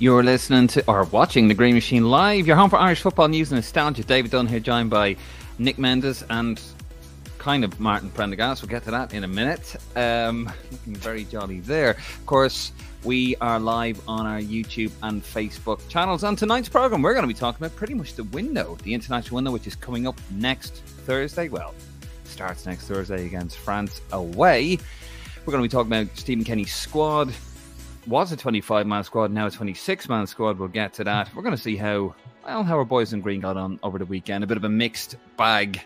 You're listening to or watching the Green Machine live. You're home for Irish football news and nostalgia. David Dunn here, joined by Nick Mendes and kind of Martin Prendergast. We'll get to that in a minute. Um, looking very jolly there. Of course, we are live on our YouTube and Facebook channels. On tonight's program, we're going to be talking about pretty much the window, the international window, which is coming up next Thursday. Well, starts next Thursday against France away. We're going to be talking about Stephen Kenny's squad, was a 25 man squad, now a 26 man squad. We'll get to that. We're going to see how well how our boys in green got on over the weekend. A bit of a mixed bag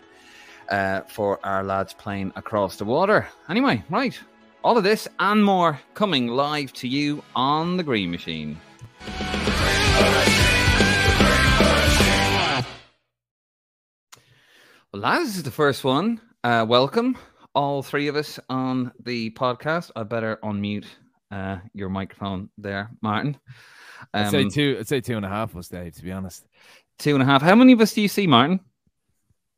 uh, for our lads playing across the water. Anyway, right, all of this and more coming live to you on the Green Machine. Well, lads, this is the first one. Uh, welcome, all three of us on the podcast. I better unmute uh, your microphone there, Martin. Um, I'd say um, two. I'd say two and a half was Dave. To be honest, two and a half. How many of us do you see, Martin?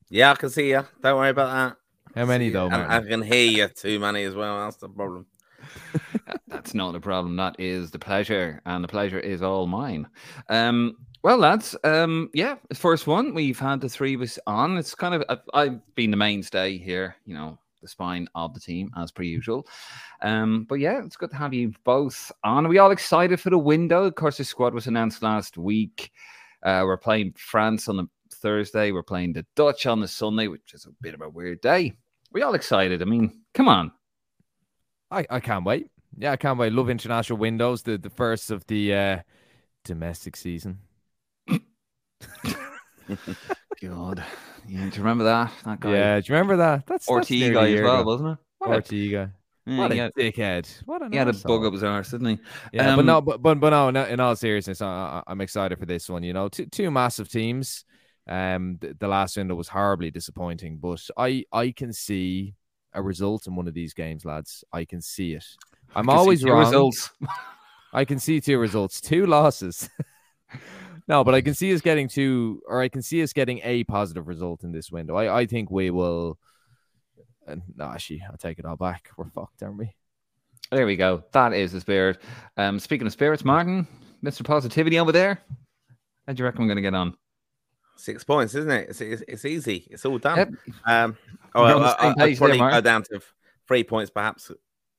Yeah, I can see you. Don't worry about that. How many though? I, I, can hear you too many as well. That's the problem. That's not the problem. That is the pleasure, and the pleasure is all mine. Um, well, lads, um, yeah, first one we've had the three of us on. It's kind of I've, I've been the mainstay here, you know, the spine of the team as per usual. Um, but yeah, it's good to have you both on. Are we all excited for the window? Of course, the squad was announced last week. Uh, we're playing France on the Thursday. We're playing the Dutch on the Sunday, which is a bit of a weird day. We all excited. I mean, come on. I, I can't wait. Yeah, I can't wait. Love international windows. The the first of the uh, domestic season. God. Yeah, do you remember that? That guy. Yeah, do you remember that? That's Ortega as well, wasn't it? What Ortega. What a had, dickhead! What an he had a bug up his arse, didn't he? Yeah, um, but no, but but, but no. In all seriousness, I, am excited for this one. You know, two two massive teams. Um, the, the, last window was horribly disappointing, but I I can see a result in one of these games, lads. I can see it. I'm always wrong. Results. I can see two results, two losses. no, but I can see us getting two, or I can see us getting a positive result in this window. I I think we will and no, actually, I'll take it all back. We're fucked, aren't we? There we go. That is the spirit. Um, speaking of spirits, Martin, Mr. Positivity over there. How do you reckon we're going to get on? Six points, isn't it? It's, it's, it's easy. It's all done. Yep. Um, oh, well, I, will probably there, go down to three points, perhaps.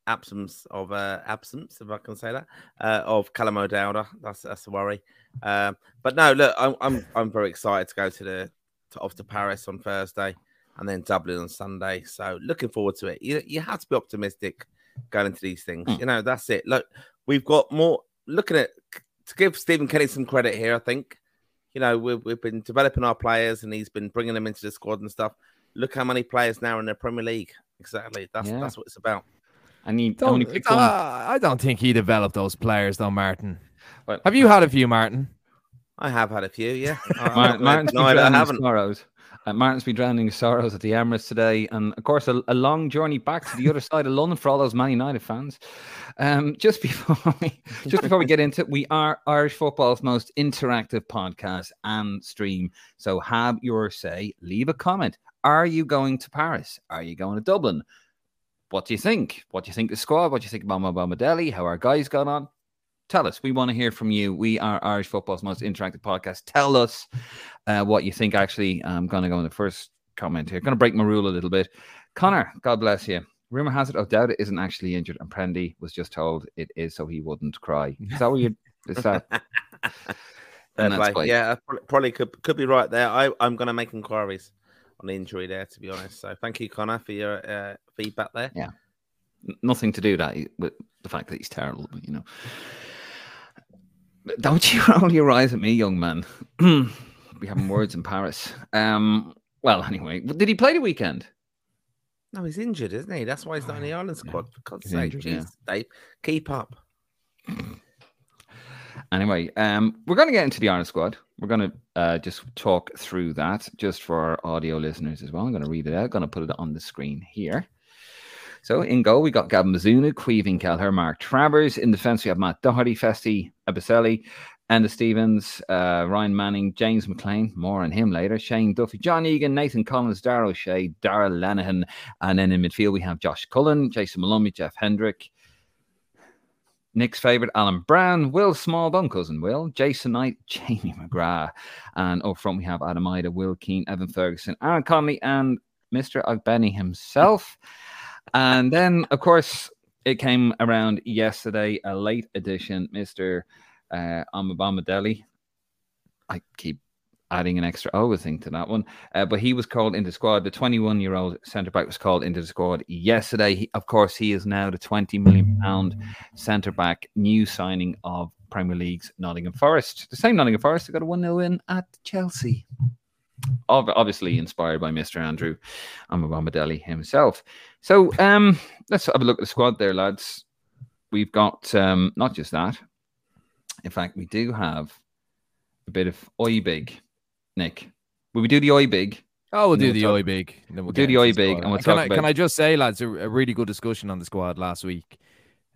Absence of uh, absence, if I can say that, uh, of Callum O'Dowda. That's that's a worry. Um, but no, look, I'm I'm I'm very excited to go to the to, off to Paris on Thursday and then Dublin on Sunday. So looking forward to it. You, you have to be optimistic going into these things. Mm. You know, that's it. Look, we've got more looking at to give Stephen Kenny some credit here, I think. You know, we've, we've been developing our players and he's been bringing them into the squad and stuff. Look how many players now in the Premier League. Exactly. That's yeah. that's what it's about. And he don't, only picked uh, I don't think he developed those players though, Martin. Well, have you had a few, Martin? I have had a few, yeah. Martin, Martin's no, I haven't. Tomorrow's. Uh, Martin's been drowning his sorrows at the Emirates today, and of course, a, a, long journey back to the other side of London for all those Man United fans. Um, just before we, just before we get into it, we are Irish football's most interactive podcast and stream. So have your say. Leave a comment. Are you going to Paris? Are you going to Dublin? What do you think? What do you think the squad? What do you think about Mohamed How our guys got on? tell us. We want to hear from you. We are Irish football's most interactive podcast. Tell us uh, what you think. Actually, I'm going to go in the first comment here. Going to break my rule a little bit. Connor, God bless you. Rumor has it O'Dowda isn't actually injured, and Prendy was just told it is, so he wouldn't cry. Is that what you? Is that? yeah, probably could could be right there. I I'm going to make inquiries on the injury there, to be honest. So thank you, Connor, for your uh, feedback there. Yeah, nothing to do that with the fact that he's terrible, but you know. Don't you roll your eyes at me, young man. we having words in Paris. Um, well, anyway, did he play the weekend? No, he's injured, isn't he? That's why he's not in the Ireland squad. For God's sake, injured, yeah. Dave, keep up. Anyway, um, we're going to get into the Ireland squad. We're going to uh, just talk through that just for our audio listeners as well. I'm going to read it out. I'm going to put it on the screen here. So in goal, we got Gavin Bazunu, Caoimhín Kelleher, Mark Travers. In defence, we have Matt Doherty, Festi Ebosele, Enda Stevens, uh, Ryan Manning, James McLean, more on him later, Shane Duffy, John Egan, Nathan Collins, Dara O'Shea, Darragh Lenihan. And then in midfield, we have Josh Cullen, Jason Molumby, Jeff Hendrick. Nick's favourite, Alan Browne, Will Smallbone, cousin Will, Jason Knight, Jamie McGrath. And up front, we have Adam Idah, Will Keane, Evan Ferguson, Aaron Connolly, and Mr. Ogbene himself. And then, of course, it came around yesterday, a late edition, Mr. Uh, Omobamidele. I keep adding an extra O thing to that one. Uh, but he was called into the squad. The 21 year old centre back was called into the squad yesterday. He, of course, he is now the 20 million pound centre back, new signing of Premier League's Nottingham Forest. The same Nottingham Forest, they got a 1 0 win at Chelsea. Obviously inspired by Mr. Andrew Omobamidele himself. So um, let's have a look at the squad there, lads. We've got um, not just that. In fact, we do have a bit of oi big Nick? Will we do the oi big? Oh, we'll do the oi big. Then we'll, do the oi big, and we'll can I, about. Can I just say, lads, a, a, really good discussion on the squad last week.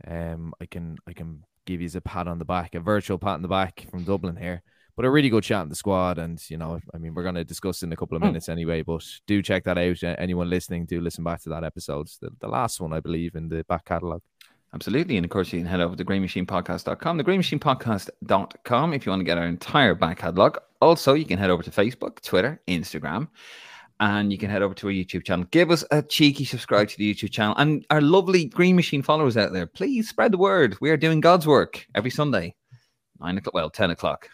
Um, I can I can give you a pat on the back, a virtual pat on the back from Dublin here. But a really good chat in the squad, and you know, I mean, we're going to discuss in a couple of hmm. minutes mm. anyway. But do check that out. Anyone listening, do listen back to that episode, the, the last one, I believe, in the back catalogue. Absolutely. And of course, you can head over to greenmachinepodcast.com, the greenmachinepodcast.com if you want to get our entire back catalog. Also, you can head over to Facebook, Twitter, Instagram, and you can head over to our YouTube channel. Give us a cheeky subscribe to the YouTube channel. And our lovely Green Machine followers out there, please spread the word. We are doing God's work every Sunday, nine o'clock, well, 10 o'clock.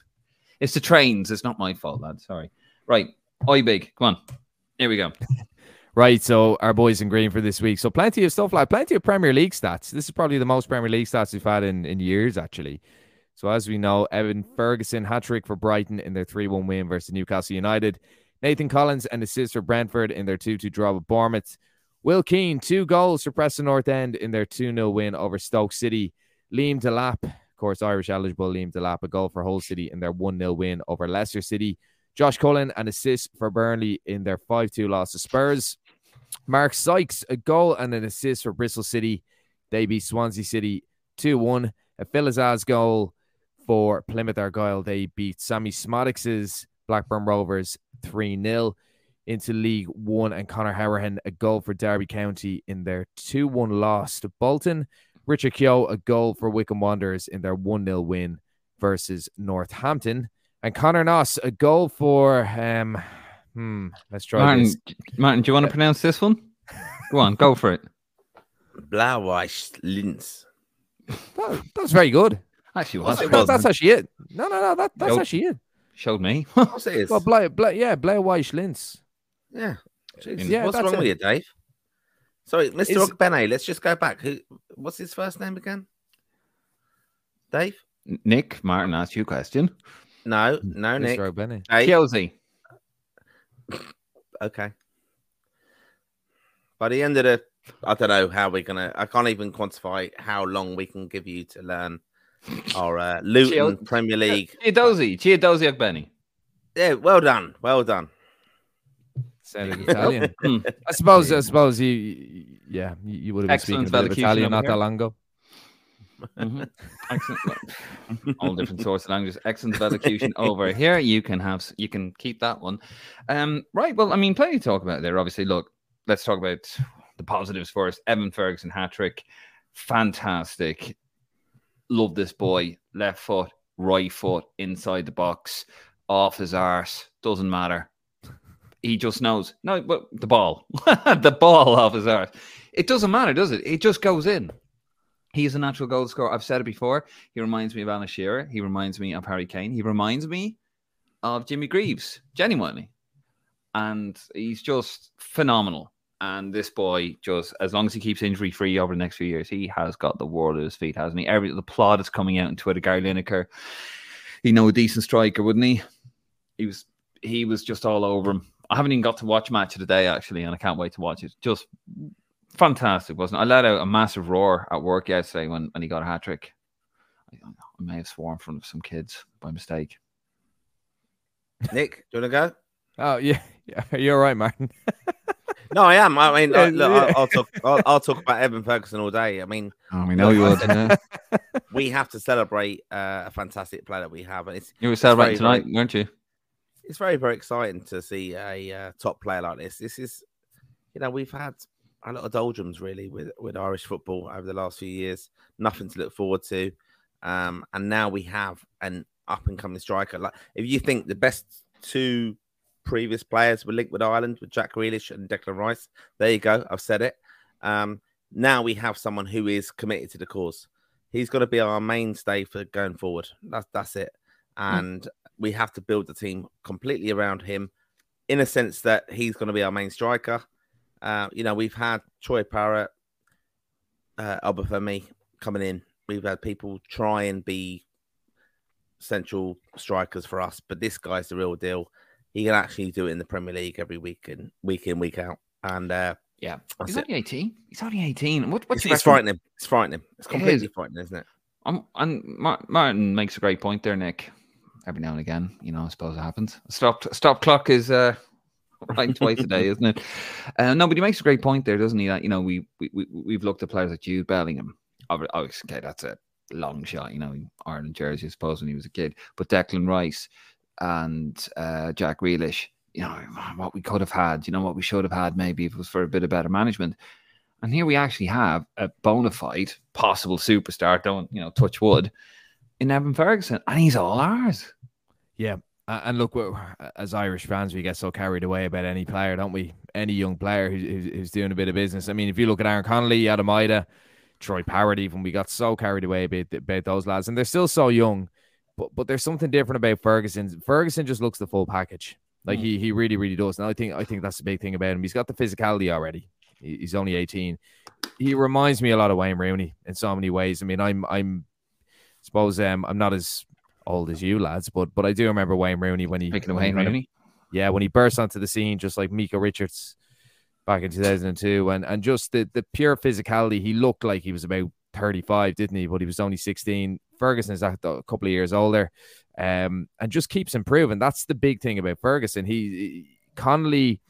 It's the trains. It's not my fault, lad. Sorry. Right. Oi, big. Come on. Here we go. Right, so our boys in green for this week. So plenty of stuff like plenty of Premier League stats. This is probably the most Premier League stats we've had in, in years, actually. So as we know, Evan Ferguson hat trick for Brighton in their 3-1 win versus Newcastle United. Nathan Collins and assist for Brentford in their 2-2 draw with Bournemouth. Will Keane, two goals for Preston North End in their 2-0 win over Stoke City. Liam Delap, of course, Irish eligible Liam Delap, a goal for Hull City in their 1-0 win over Leicester City. Josh Cullen, an assist for Burnley in their 5-2 loss to Spurs. Mark Sykes, a goal and an assist for Bristol City. They beat Swansea City 2 1. A Finn Azaz goal for Plymouth Argyle. They beat Sammy Szmodics's Blackburn Rovers 3 0 into League One. And Connor Hourihane, a goal for Derby County in their 2 1 loss to Bolton. Richard Keogh, a goal for Wycombe Wanderers in their 1 0 win versus Northampton. And Connor Noss, a goal for um, Hmm. Let's try Martin, this. Martin, do you want to pronounce this one? Go on, go for it. Blauweiss Linz. That, that's very good. Actually, was. That, that's actually it. No, no, no. That, that's Showed, actually it. Showed me. What's it is? Well, Bla, Bla, yeah, Blauweiss Linz. Yeah. Jeez. yeah. What's wrong it. with you, Dave? Sorry, Mr. Ogbene, let's just go back. Who? What's his first name again? Dave? Nick Martin asked you a question. No, no, Mr. Nick. Ogbene. Chelsea okay. By the end of the, I don't know how we're gonna. I can't even quantify how long we can give you to learn our uh, Luton Chil- Premier League. Chiedozie, Chiedozie Ogbene. Yeah, well done, well done. Sounded Italian. Hmm. I suppose. I suppose you. Yeah, you would have been Excellent speaking a bit of Italian not that long ago. Mm-hmm. Excellent. All different sorts of languages. Excellent elocution over here. You can have, you can keep that one. Um, right. Well, I mean, plenty to talk about there. Obviously, look, let's talk about the positives first. Evan Ferguson hat trick, fantastic. Love this boy. Left foot, right foot, inside the box, off his arse. Doesn't matter. He just knows. No, but the ball, the ball off his arse. It doesn't matter, does it? It just goes in. He is a natural goal scorer. I've said it before. He reminds me of Alan Shearer. He reminds me of Harry Kane. He reminds me of Jimmy Greaves, genuinely. And he's just phenomenal. And this boy, just as long as he keeps injury free over the next few years, he has got the world at his feet, hasn't he? Every the plot is coming out on Twitter. Gary Lineker, he know a decent striker, wouldn't he? He was he was just all over him. I haven't even got to watch match of the day actually, and I can't wait to watch it. Just fantastic, wasn't it? I let out a massive roar at work yesterday when, when he got a hat trick. I, I, may have sworn in front of some kids by mistake. Nick, do you want to go? Oh yeah, yeah. You're right, Martin. no, I am. I mean, look, I'll, I'll, talk. I'll, I'll, talk about Evan Ferguson all day. I mean, oh, we know you would. Yeah. we have to celebrate uh, a fantastic player that we have, and it's you were celebrating tonight, very, weren't you? It's very, very exciting to see a uh, top player like this. This is, you know, we've had a lot of doldrums really with with Irish football over the last few years. Nothing to look forward to, um, and now we have an up and coming striker. Like if you think the best two previous players were linked with Ireland with Jack Grealish and Declan Rice, there you go. I've said it. Um, now we have someone who is committed to the cause. He's got to be our mainstay for going forward. That's that's it. Hmm. And mm. we have to build the team completely around him, in a sense that he's going to be our main striker. Uh, you know, we've had Troy Parrott, uh, Obafemi coming in. We've had people try and be central strikers for us, but this guy's the real deal. He can actually do it in the Premier League every week and week in, week out. And uh, yeah, he's only eighteen. He's only eighteen. What, what's it's, it's frightening? It's frightening. It's completely it is. frightening, isn't it? Um, and Martin makes a great point there, Nick. Every now and again, you know, I suppose it happens. Stop, stop clock is uh, right twice a day, isn't it? Uh, no, but he makes a great point there, doesn't he? That you know, we we we've looked at players like Jude Bellingham. Oh, okay, that's a long shot. You know, Ireland jersey, I suppose, when he was a kid. But Declan Rice and uh, Jack Grealish, you know, what we could have had, you know, what we should have had maybe if it was for a bit of better management. And here we actually have a bona fide possible superstar, don't, you know, touch wood, in Evan Ferguson. And he's all ours. Yeah. And look, as Irish fans, we get so carried away about any player, don't we? Any young player who's, who's doing a bit of business. I mean, if you look at Aaron Connolly, Adam Idah, Troy Parrott, even we got so carried away about, about those lads, and they're still so young. But but there's something different about Ferguson. Ferguson just looks the full package. Like mm. he he really really does. And I think I think that's the big thing about him. He's got the physicality already. He's only 18. He reminds me a lot of Wayne Rooney in so many ways. I mean, I'm I'm suppose um I'm not as old as you lads, but but I do remember Wayne Rooney when he Speaking Wayne Rooney. Yeah, when he burst onto the scene just like Micah Richards back in 2002 and and just the the pure physicality he looked like he was about 35 didn't he? But he was only 16 Ferguson is a couple of years older um and just keeps improving. That's the big thing about Ferguson. He Connolly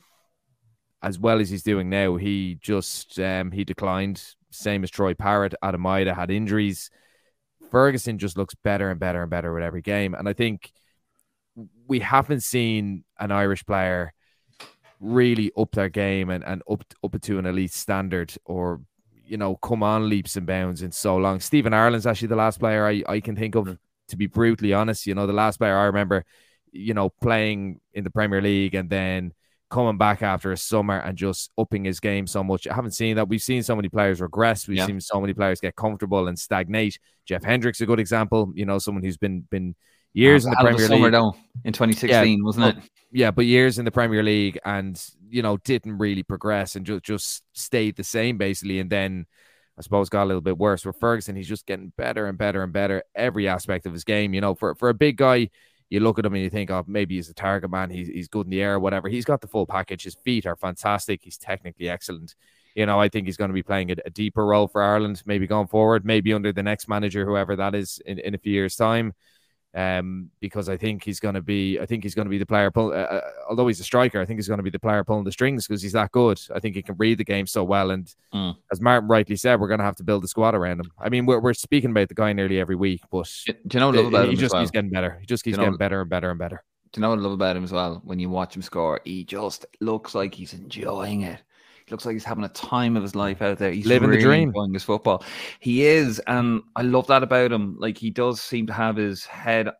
as well as he's doing now he just um he declined. Same as Troy Parrott Adam Idah had injuries Ferguson just looks better and better and better with every game and I think we haven't seen an Irish player really up their game and, and up up it to an elite standard or you know come on leaps and bounds in so long. Stephen Ireland's actually the last player I, I can think of to be brutally honest. You know, the last player I remember, you know, playing in the Premier League and then coming back after a summer and just upping his game so much. I haven't seen that. We've seen so many players regress. We've yeah. seen so many players get comfortable and stagnate. Jeff Hendrick's a good example. You know, someone who's been been years in the Premier League. Though, in 2016, yeah, wasn't it? Yeah, but years in the Premier League and you know didn't really progress and just just stayed the same basically, and then. I suppose got a little bit worse. With Ferguson, he's just getting better and better and better every aspect of his game. You know, for for a big guy, you look at him and you think, oh, maybe he's a target man. He's, he's good in the air, whatever. He's got the full package. His feet are fantastic. He's technically excellent. You know, I think he's going to be playing a, a, deeper role for Ireland, maybe going forward, maybe under the next manager, whoever that is in, in a few years' time um, because I think he's going to be. I think he's going to be the player. Pull, uh, uh, although he's a striker, I think he's going to be the player pulling the strings because he's that good. I think he can read the game so well. And mm. as Martin rightly said, we're going to have to build a squad around him. I mean, we're, we're speaking about the guy nearly every week, but do you know what I love about he him? just well? keeps getting better. He just keeps getting better and better and better. Do you know what I love about him as well? When you watch him score, he just looks like he's enjoying it looks like he's having a time of his life out there. He's living really the dream. Enjoying his football. He is, and I love that about him. Like he does seem to have his head,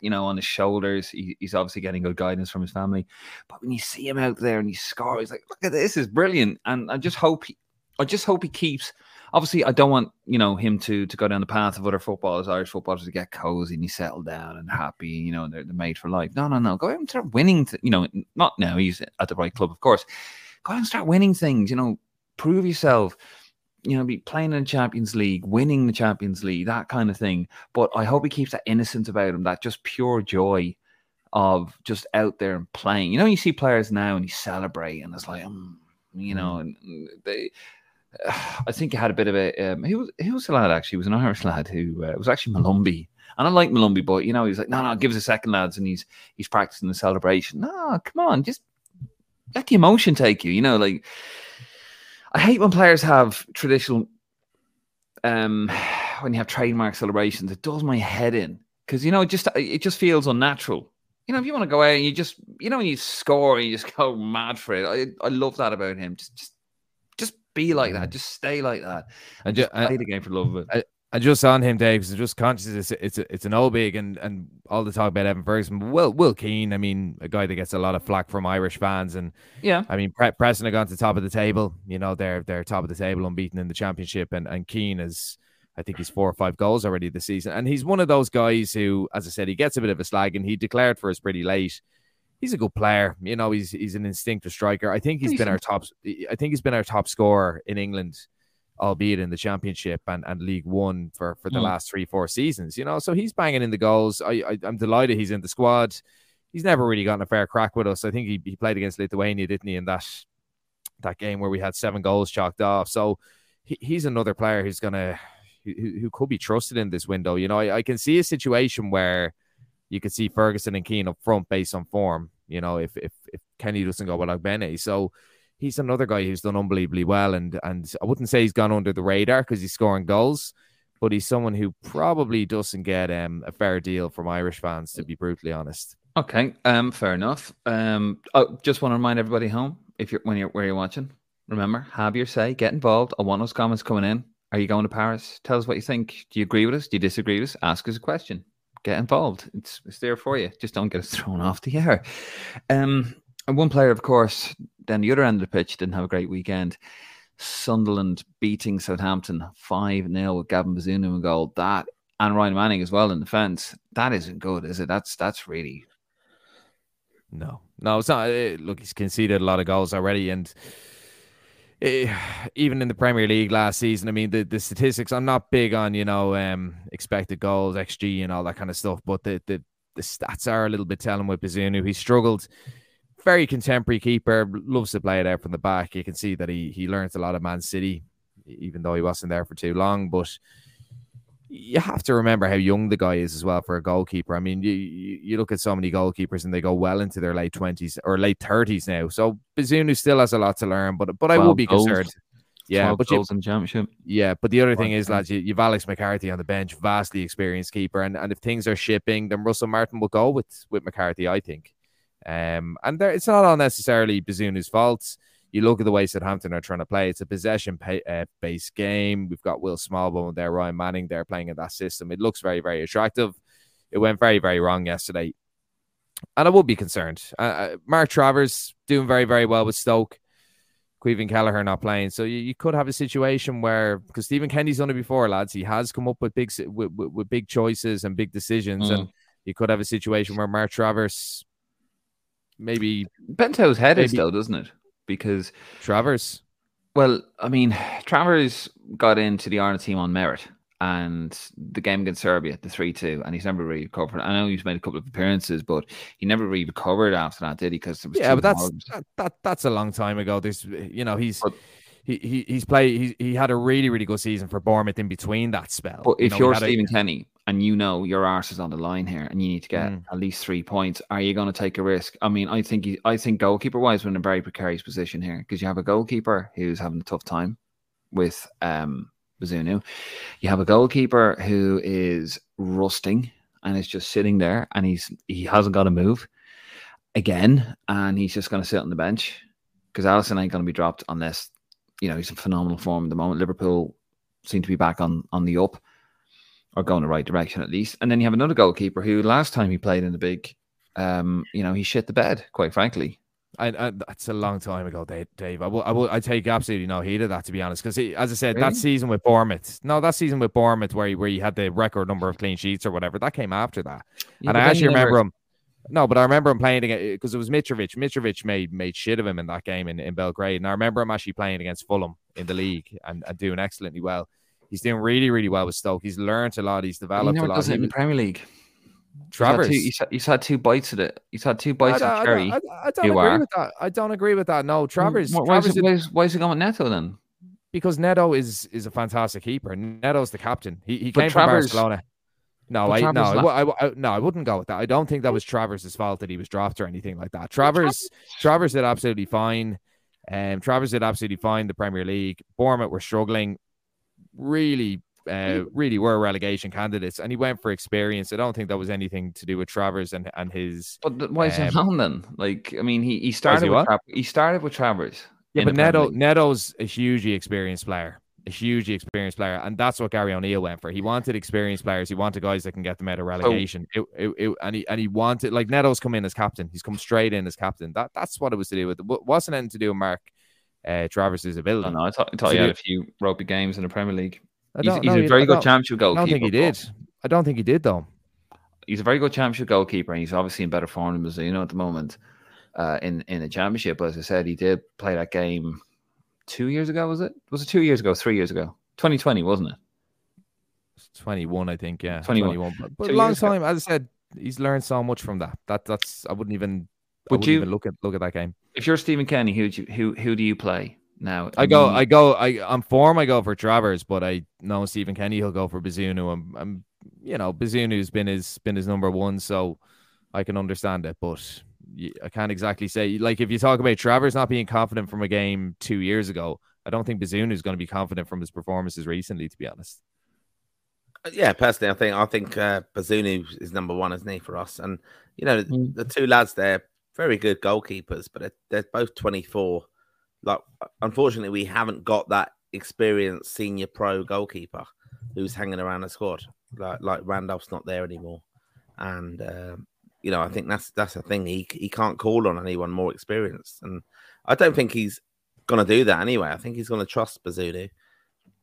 you know, on his shoulders. He, he's obviously getting good guidance from his family. But when you see him out there and he scores, he's like, look at this, is brilliant. And I just hope he, I just hope he keeps. Obviously, I don't want you know him to to go down the path of other footballers, Irish footballers, to get cozy and he settle down and happy. You know, they're, they're made for life. No, no, no. Go out and start winning. To, you know, not now. He's at the right club, of course go out and start winning things. You know, prove yourself. You know, be playing in the Champions League, winning the Champions League, that kind of thing. But I hope he keeps that innocence about him, that just pure joy of just out there and playing. You know, you see players now and you celebrate, and it's like, um, you know, mm. and they. I think he had a bit of a. Um, he was he was a lad actually. He was an Irish lad who uh, was actually Molumby, and I like Molumby, but you know he's like, no, no, give us a second, lads, and he's he's practicing the celebration. No, come on, just let the emotion take you. You know, like I hate when players have traditional um when you have trademark celebrations. It does my head in because you know it just it just feels unnatural. You know, if you want to go out and you just you know when you score and you just go mad for it. I I love that about him. Just just just be like that. Just stay like that. And, just play the game for love of it. And just on him, Dave, so just conscious it's it's a, it's an old big and and all the talk about Evan Ferguson. Will Will Keane, I mean, a guy that gets a lot of flack from Irish fans, and yeah, I mean, Pre- Preston have gone to top of the table. You know, they're they're top of the table, unbeaten in the championship, and and Keane is. I think he's four or five goals already this season. And he's one of those guys who, as I said, he gets a bit of a slag and he declared for us pretty late. He's a good player. You know, he's he's an instinctive striker. I think he's been our top I think he's been our top scorer in England albeit in the championship and, and League One for, for the mm. last three, four seasons, you know. So he's banging in the goals. I, I am delighted he's in the squad. He's never really gotten a fair crack with us. I think he, he played against Lithuania, didn't he, in that that game where we had seven goals chalked off. So he, he's another player who's gonna who, who could be trusted in this window. You know, I, I can see a situation where you could see Ferguson and Keane up front based on form. You know, if if if Kenny doesn't go with Ogbene. So he's another guy who's done unbelievably well. And and I wouldn't say he's gone under the radar because he's scoring goals, but he's someone who probably doesn't get um, a fair deal from Irish fans, to be brutally honest. Okay, um, fair enough. Um, oh, just want to remind everybody home if you're when you're where you're watching, remember have your say, get involved. I want those comments coming in. Are you going to Paris? Tell us what you think. Do you agree with us? Do you disagree with us? Ask us a question. Get involved. It's it's there for you. Just don't get us thrown off the air. Um, and one player, of course, then the other end of the pitch didn't have a great weekend. Sunderland beating Southampton 5 0 with Gavin Bazunu in goal. That and Ryan Manning as well in defence. That isn't good, is it? That's that's really no, no. It's not. Eh, look, he's conceded a lot of goals already, and eh, even in the Premier League last season, I mean, the, the statistics. I'm not big on you know um, expected goals, xG, and all that kind of stuff, but the the, the stats are a little bit telling with Bazunu. He struggled very contemporary keeper, loves to play it out from the back. You can see that he he learns a lot of Man City, even though he wasn't there for too long. But you have to remember how young the guy is as well for a goalkeeper. I mean, you you look at so many goalkeepers and they go well into their late twenties or late thirties now. So Bazunu still has a lot to learn, but but I will be goals. concerned. Yeah, but you, in championship. Yeah, but the other thing is, lads, you, you've Alex McCarthy on the bench, vastly experienced keeper, and, and if things are shipping, then Russell Martin will go with with McCarthy, I think. Um, and there, it's not all necessarily Bazunu's fault. You look at the way Southampton are trying to play. It's a possession pay, uh, based game. We've got Will Smallbone there, Ryan Manning there playing in that system. It looks very, very attractive. It went very, very wrong yesterday. And I would be concerned. Uh, uh Mark Travers doing very, very well with Stoke. Caoimhín Kelleher not playing. So you, you, could have a situation where, because Stephen Kenny's done it before, lads, he has come up with big with, with, with big choices and big decisions. Mm. And you could have a situation where Mark Travers maybe Bento's head maybe. is though, doesn't it? Because Travers. Well, I mean, Travers got into the Ireland team on merit, and the game against Serbia, the three-two, and he's never really recovered. I know he's made a couple of appearances, but he never really recovered after that, did he? Because yeah, but that's that, that, that's a long time ago. There's, you know, he's. But, he, he he's played he, he had a really really good season for Bournemouth in between that spell. But if you are Stephen a, Kenny and you know your arse is on the line here and you need to get mm. at least three points, are you going to take a risk? I mean, I think he, I think goalkeeper wise we're in a very precarious position here because you have a goalkeeper who's having a tough time with um Bazunu. You have a goalkeeper who is rusting and is just sitting there and he's he hasn't got to move again and he's just going to sit on the bench because Alisson ain't going to be dropped unless you know he's in phenomenal form at the moment. Liverpool seem to be back on on the up or going the right direction at least. And then you have another goalkeeper who last time he played in the big, um, you know, he shit the bed. Quite frankly. I, I, that's a long time ago, Dave. Dave. I will, I will, I take absolutely no heed of that, to be honest. Because as I said, really? that season with Bournemouth, no, that season with Bournemouth, where he, where he had the record number of clean sheets or whatever, that came after that. Yeah, and I actually remember him. No, but I remember him playing against because it was Mitrovic. Mitrovic made made shit of him in that game in, in Belgrade, and I remember him actually playing against Fulham in the league and, and doing excellently well. He's doing really, really well with Stoke. He's learned a lot. He's developed a lot. Does it in the Premier League. Travers, he's had, two, he's, had, he's had, two, bites at it. He's had two bites at cherry. I, I, I don't agree are. with that. I don't agree with that. No, mm, Travers. Why, Travers is, it, why, is, why is he going with Neto then? Because Neto is is a fantastic keeper. Neto's the captain. He, he came Travers, from Barcelona. No, I no, I, I, no, I wouldn't go with that. I don't think that was Travers' fault that he was dropped or anything like that. Travers, Travers did absolutely fine. Um, Travers did absolutely fine. The Premier League, Bournemouth were struggling, really, uh, really were relegation candidates, and he went for experience. I don't think that was anything to do with Travers and and his. But why is um, he on then? Like, I mean, he he started with Tra- he started with Travers. Yeah, but Neto Neto's a hugely experienced player a hugely experienced player, and that's what Gary O'Neill went for. He wanted experienced players. He wanted guys that can get them out of relegation. Oh. It, it, it, and he and he wanted like Neto's come in as captain. He's come straight in as captain. That that's what it was to do with. It wasn't anything to do with Mark uh, Travers's ability. Oh, no, I thought, I thought he had a few ropey games in the Premier League. He's, he's no, a very good championship goalkeeper. I don't think he did. I don't think he did though. He's a very good championship goalkeeper, and he's obviously in better form than Bazunu at the moment. Uh, in in the championship, but as I said, he did play that game two years ago. Was it? Was it two years ago? Three years ago? 2020, wasn't it? 21, I think. Yeah, 21. 21. But, but a long time. Ago. As I said, he's learned so much from that. That that's I wouldn't even. Would you even look at look at that game? If you're Stephen Kenny, who you, who who do you play now? I go, I go, I on form, I go for Travers, but I know Stephen Kenny, he'll go for Bazunu. I'm, I'm, you know, Bazunu's been his been his number one, so I can understand it, but I can't exactly say. Like if you talk about Travers not being confident from a game two years ago, I don't think Bazunu is going to be confident from his performances recently, to be honest. Uh, yeah, personally, I think I think uh, Bazunu is number one, isn't he, for us? And you know, mm. the two lads there, very good goalkeepers, but they're, they're both twenty four. Like, unfortunately, we haven't got that experienced senior pro goalkeeper who's hanging around the squad. Like, like Randolph's not there anymore, and um, you know, I think that's that's the thing. He he can't call on anyone more experienced, and I don't think he's going to do that anyway. I think he's going to trust Bazunu,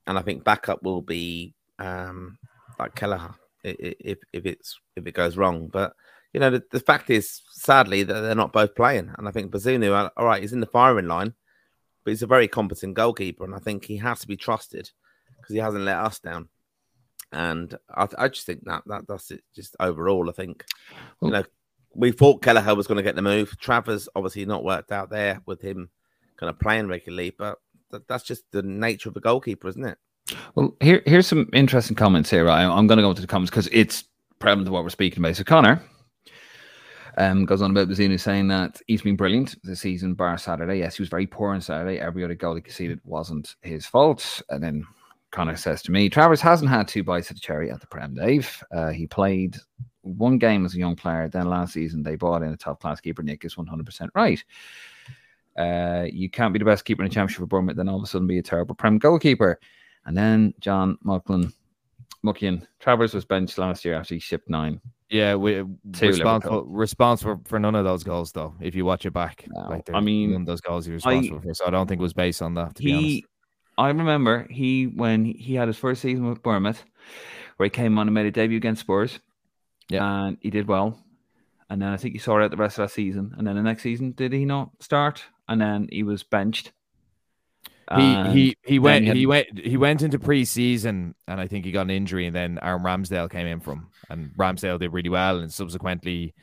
and I think backup will be um, like Kelleher if if it's if it goes wrong. But you know, the, the fact is, sadly, that they're not both playing, and I think Bazunu, all right, he's in the firing line, but he's a very competent goalkeeper, and I think he has to be trusted because he hasn't let us down. And I, I just think that that that's it. Just overall, I think you know we thought Kelleher was going to get the move. Travers obviously not worked out there with him kind of playing regularly, but that's just the nature of a goalkeeper, isn't it? Well, here here's some interesting comments here. Right? I'm going to go into the comments because it's prevalent to what we're speaking about. So Connor um, goes on about Bazunu saying that he's been brilliant this season, bar Saturday. Yes, he was very poor on Saturday. Every other goal he conceded wasn't his fault. And then Connor says to me, Travers hasn't had two bites of the cherry at the Prem, Dave. Uh, he played one game as a young player. Then last season, they bought in a top class keeper. Nick is 100% right. Uh, you can't be the best keeper in the championship for Bournemouth, then all of a sudden be a terrible Prem goalkeeper. And then John Mucklin, Muckian, Travers was benched last year after he shipped nine. Yeah, we responsible responsible for none of those goals though. If you watch it back, no, like I mean, those goals he was responsible I, for. So I don't think it was based on that. To he, I remember he when he had his first season with Bournemouth, where he came on and made a debut against Spurs. Yeah, and he did well. And then I think he saw it out the rest of that season. And then the next season, did he not start? and then he was benched. He he he went he, he, went he went into preseason and I think he got an injury and then Aaron Ramsdale came in from and Ramsdale did really well and subsequently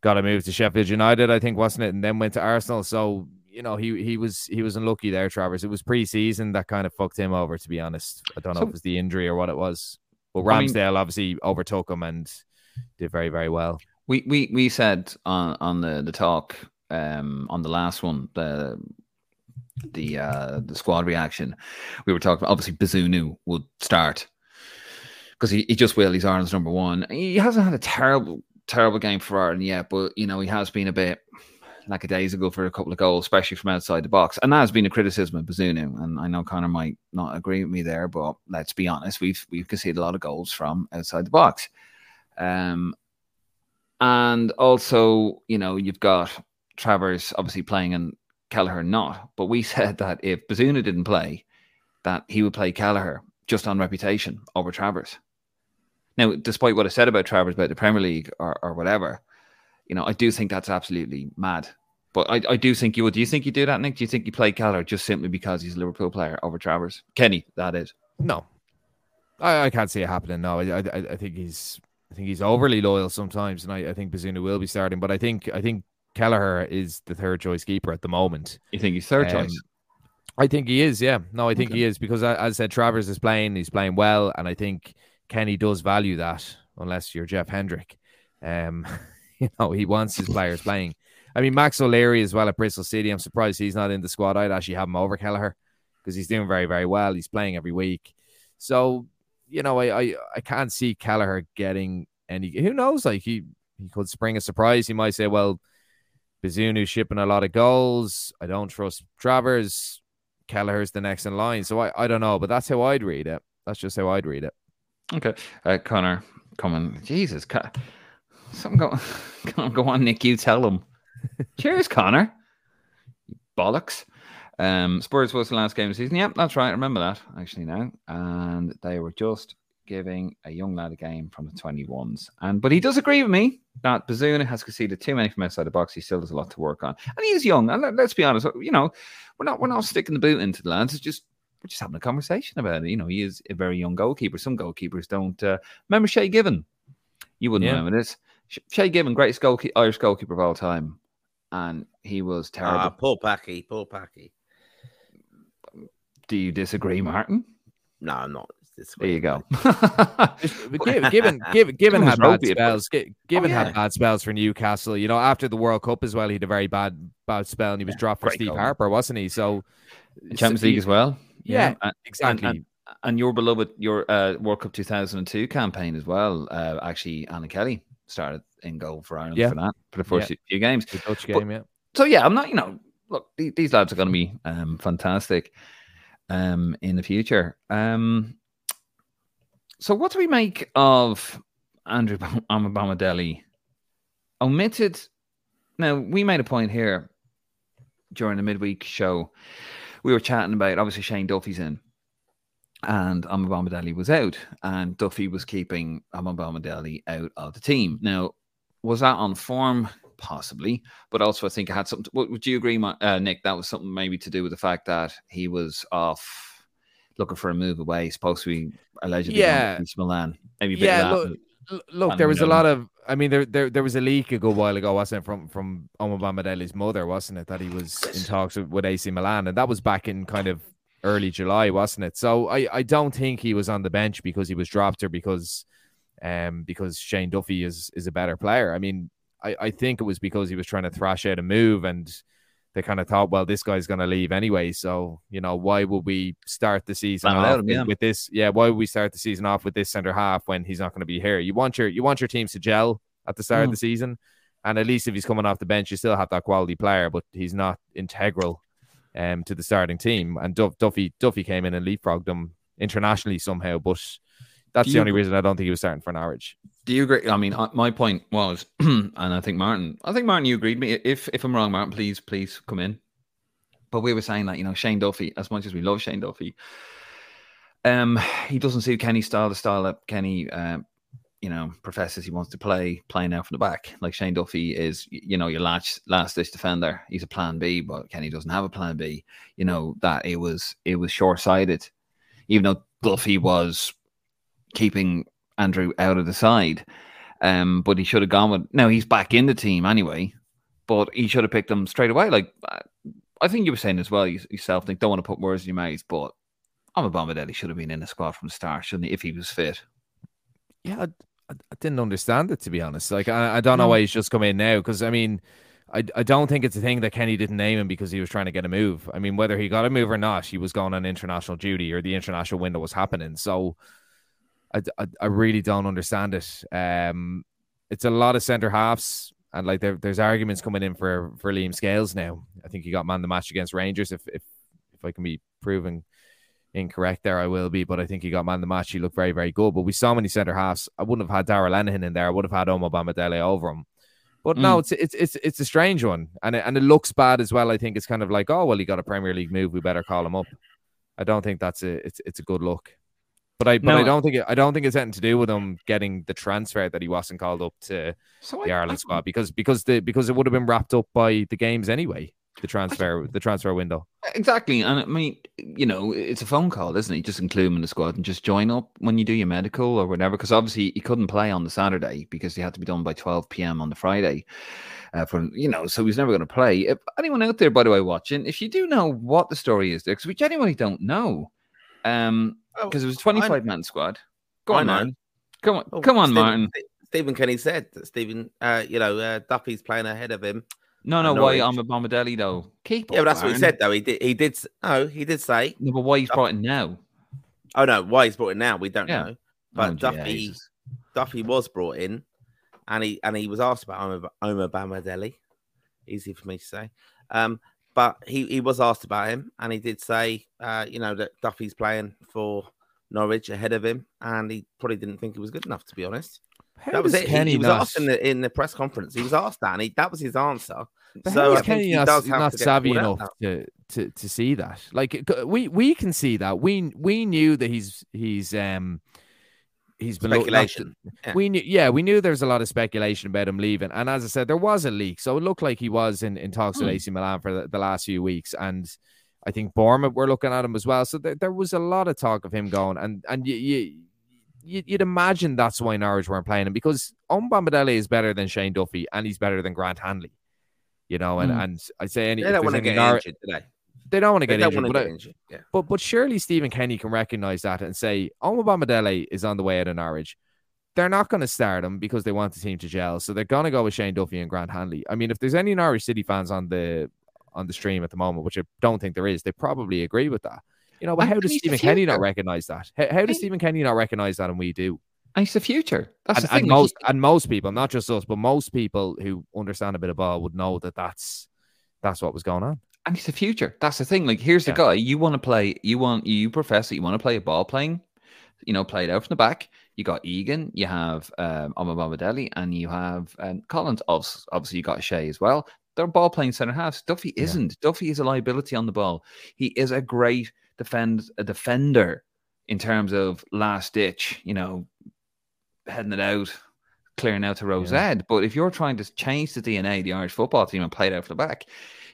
got a move to Sheffield United I think wasn't it and then went to Arsenal so you know he he was he was unlucky there Travers it was preseason that kind of fucked him over to be honest I don't know so, if it was the injury or what it was but Ramsdale I mean, obviously overtook him and did very very well we we we said on on the the talk um, on the last one, the the uh, the squad reaction, we were talking. Obviously, Bazunu would start because he, he just will. He's Ireland's number one. He hasn't had a terrible terrible game for Ireland yet, but you know he has been a bit like a days ago for a couple of goals, especially from outside the box. And that has been a criticism of Bazunu. And I know Connor might not agree with me there, but let's be honest, we've we've conceded a lot of goals from outside the box. Um, and also, you know, you've got Travers obviously playing and Kelleher not. But we said that if Bazunu didn't play, that he would play Kelleher just on reputation over Travers. Now, despite what I said about Travers about the Premier League or, or whatever, you know, I do think that's absolutely mad. But I, I do think you would. Do you think you do that, Nick? Do you think you play Kelleher just simply because he's a Liverpool player over Travers? Kenny, that is. No, I, I can't see it happening. No, I, I, I think he's I think he's overly loyal sometimes, and I, I think Bazunu will be starting. But I think I think Kelleher is the third choice keeper at the moment. You think he's third um, choice? I think he is. Yeah, no, I think okay. he is because as I said, Travers is playing. He's playing well, and I think Kenny does value that. Unless you're Jeff Hendrick, um, you know he wants his players playing. I mean, Max O'Leary as well at Bristol City. I'm surprised he's not in the squad. I'd actually have him over Kelleher because he's doing very, very well. He's playing every week. So, you know, I, I, I can't see Kelleher getting any. Who knows? Like he he could spring a surprise. He might say, well, Bazunu shipping a lot of goals. I don't trust Travers. Kelleher's the next in line. So I, I don't know, but that's how I'd read it. That's just how I'd read it. Okay. Uh, Connor, coming. Jesus. Something go, go on, Nick. You tell them. Cheers, Connor. Bollocks. Um, Spurs was the last game of the season. Yep, that's right. I remember that actually now. And they were just giving a young lad a game from the 21s. And but he does agree with me that Bazunu has conceded too many from outside the box. He still has a lot to work on. And he is young. And let, us be honest, you know, we're not we're not sticking the boot into the lads. It's just we're just having a conversation about it. You know, he is a very young goalkeeper. Some goalkeepers don't uh, remember Shay Given. You wouldn't yeah. remember this. Shay Given, greatest goalkeeper, Irish goalkeeper of all time. And he was terrible. Ah, Paul Packy, Paul Packy. Do you disagree, Martin? No, I'm not. There you go. given, given, given, given had bad spells, given oh, yeah. had bad spells for Newcastle. You know, after the World Cup as well, he had a very bad bad spell, and he was yeah, dropped for Steve goal. Harper, wasn't he? So, Champions League as well. Yeah, yeah exactly. And, and, and, your beloved your uh, World Cup 2002 campaign as well. Uh, actually, Alan Kelly started in goal for Ireland yeah. for that for the first few games. The Dutch game, but, yeah. So yeah, I'm not. You know, look, these, these lads are going to be um, fantastic um, in the future. Um, so, what do we make of Andrew Omobamidele? Omitted. Now, we made a point here during the midweek show. We were chatting about obviously Shane Duffy's in, and Omobamidele was out, and Duffy was keeping Omobamidele out of the team. Now, was that on form? Possibly, but also I think it had something. To, would you agree, uh, Nick? That was something maybe to do with the fact that he was off looking for a move away, supposed to be allegedly yeah. Milan. Maybe yeah, look, look there was a lot of. I mean, there, there there was a leak a good while ago, wasn't it, from from Omobamidele's mother, wasn't it, that he was in talks with, with AC Milan, and that was back in kind of early July, wasn't it? So I I don't think he was on the bench because he was dropped or because um because Shane Duffy is is a better player. I mean, I I think it was because he was trying to thrash out a move and they kind of thought, well, this guy's going to leave anyway. So, you know, why would we start the season off him, yeah. with this? Yeah, why would we start the season off with this center half when he's not going to be here? You want your you want your teams to gel at the start mm. of the season, and at least if he's coming off the bench, you still have that quality player, but he's not integral um to the starting team. And Duff, Duffy Duffy came in and leapfrogged them internationally somehow, but that's the only reason I don't think he was starting for Norwich. Do you agree? I mean, my point was, and I think Martin, I think Martin, you agreed me. If if I'm wrong, Martin, please, please come in. But we were saying that you know Shane Duffy, as much as we love Shane Duffy, um, he doesn't suit Kenny's style, the style that Kenny, uh, you know, professes he wants to play, playing out from the back. Like Shane Duffy is, you know, your last last ditch defender. He's a plan B, but Kenny doesn't have a plan B. You know that it was it was short sighted, even though Duffy was keeping Andrew out of the side. Um, but he should have gone with. Now he's back in the team anyway, but he should have picked him straight away. Like I think you were saying as well yourself. Think don't want to put words in your mouth, but I'm a bomber that he should have been in the squad from the start, shouldn't he? If he was fit. Yeah, I, didn't understand it to be honest. Like I, I don't know why he's just come in now because I mean. I, I don't think it's a thing that Kenny didn't name him because he was trying to get a move. I mean, whether he got a move or not, he was going on international duty or the international window was happening. So I, I, I really don't understand it. Um, it's a lot of centre halves, and like there, there's arguments coming in for for Liam Scales now. I think he got man the match against Rangers. If if if I can be proven incorrect there, I will be. But I think he got man the match. He looked very very good. But we saw many centre halves. I wouldn't have had Darragh Lenihan in there. I would have had Omobamidele over him. But mm. no, it's it's it's it's a strange one, and it, and it looks bad as well. I think it's kind of like, oh well, he got a Premier League move. We better call him up. I don't think that's a it's it's a good look. But I, but no, I don't think it, I don't think it's anything to do with him getting the transfer that he wasn't called up to so the I, Ireland I, squad because because the because it would have been wrapped up by the games anyway. The transfer the transfer window exactly, and I mean you know it's a phone call, isn't it? just include him in the squad and just join up when you do your medical or whatever. Because obviously he couldn't play on the Saturday because he had to be done by twelve p.m. on the Friday. Uh, for you know, so he's never going to play. If anyone out there, by the way, watching, if you do know what the story is there, because we genuinely don't know, um, because oh, it was 25 man squad. Go on, man. Come on, oh, come on, Stephen, Martin. Stephen Kenny said that Stephen, uh, you know, uh, Duffy's playing ahead of him. No, no, why I'm a though? Keep yeah, up, that's Martin. what he said though. He did, he did. No, he did say. No, but why he's brought in now? Oh no, why he's brought in now? We don't yeah. know. But oh, Duffy, Jesus. Duffy was brought in, and he and he was asked about Omar Bombardelli, Easy for me to say. Um, but he, he was asked about him, and he did say, uh, you know, that Duffy's playing for Norwich ahead of him, and he probably didn't think he was good enough, to be honest. How that was it. Kenny he, he was asked in the in the press conference. He was asked that, and he, that was his answer. But so Kenny not, not savvy enough to, to to see that. Like we we can see that. We we knew that he's he's um he's been speculation. yeah. We knew, yeah, we knew there's a lot of speculation about him leaving, and as I said, there was a leak, so it looked like he was in, in talks with hmm. AC Milan for the, the, last few weeks, and I think Bournemouth were looking at him as well. So there, there was a lot of talk of him going, and and you, you you'd imagine that's why Norwich weren't playing him because Omobamidele is better than Shane Duffy, and he's better than Grant Hanley. You know, and, mm. and I say any they don't want to get Nor- injured today. They don't want to get injured, but, injured. Yeah. but but surely Stephen Kenny can recognize that and say Omobamidele is on the way out of Norwich. They're not going to start him because they want the team to gel, so they're going to go with Shane Duffy and Grant Hanley. I mean, if there's any Norwich City fans on the on the stream at the moment, which I don't think there is, they probably agree with that. You know, but how does Stephen Kenny not recognize that? How, how does Stephen Kenny not recognize that, and we do? And it's the future. That's and, the thing. And most and most people, not just us, but most people who understand a bit of ball would know that that's that's what was going on and it's the future. That's the thing. Like, here's yeah. the guy you want to play. You want you profess that You want to play a ball playing. You know, play it out from the back. You got Egan. You have um, Omobamidele, and you have um, Collins. Obviously, you got Shea as well. They're ball playing center halves. Duffy isn't. Yeah. Duffy is a liability on the ball. He is a great defend a defender in terms of last ditch. You know, heading it out, clearing out to Rose yeah. But if you're trying to change the DNA of the Irish football team and play it out from the back,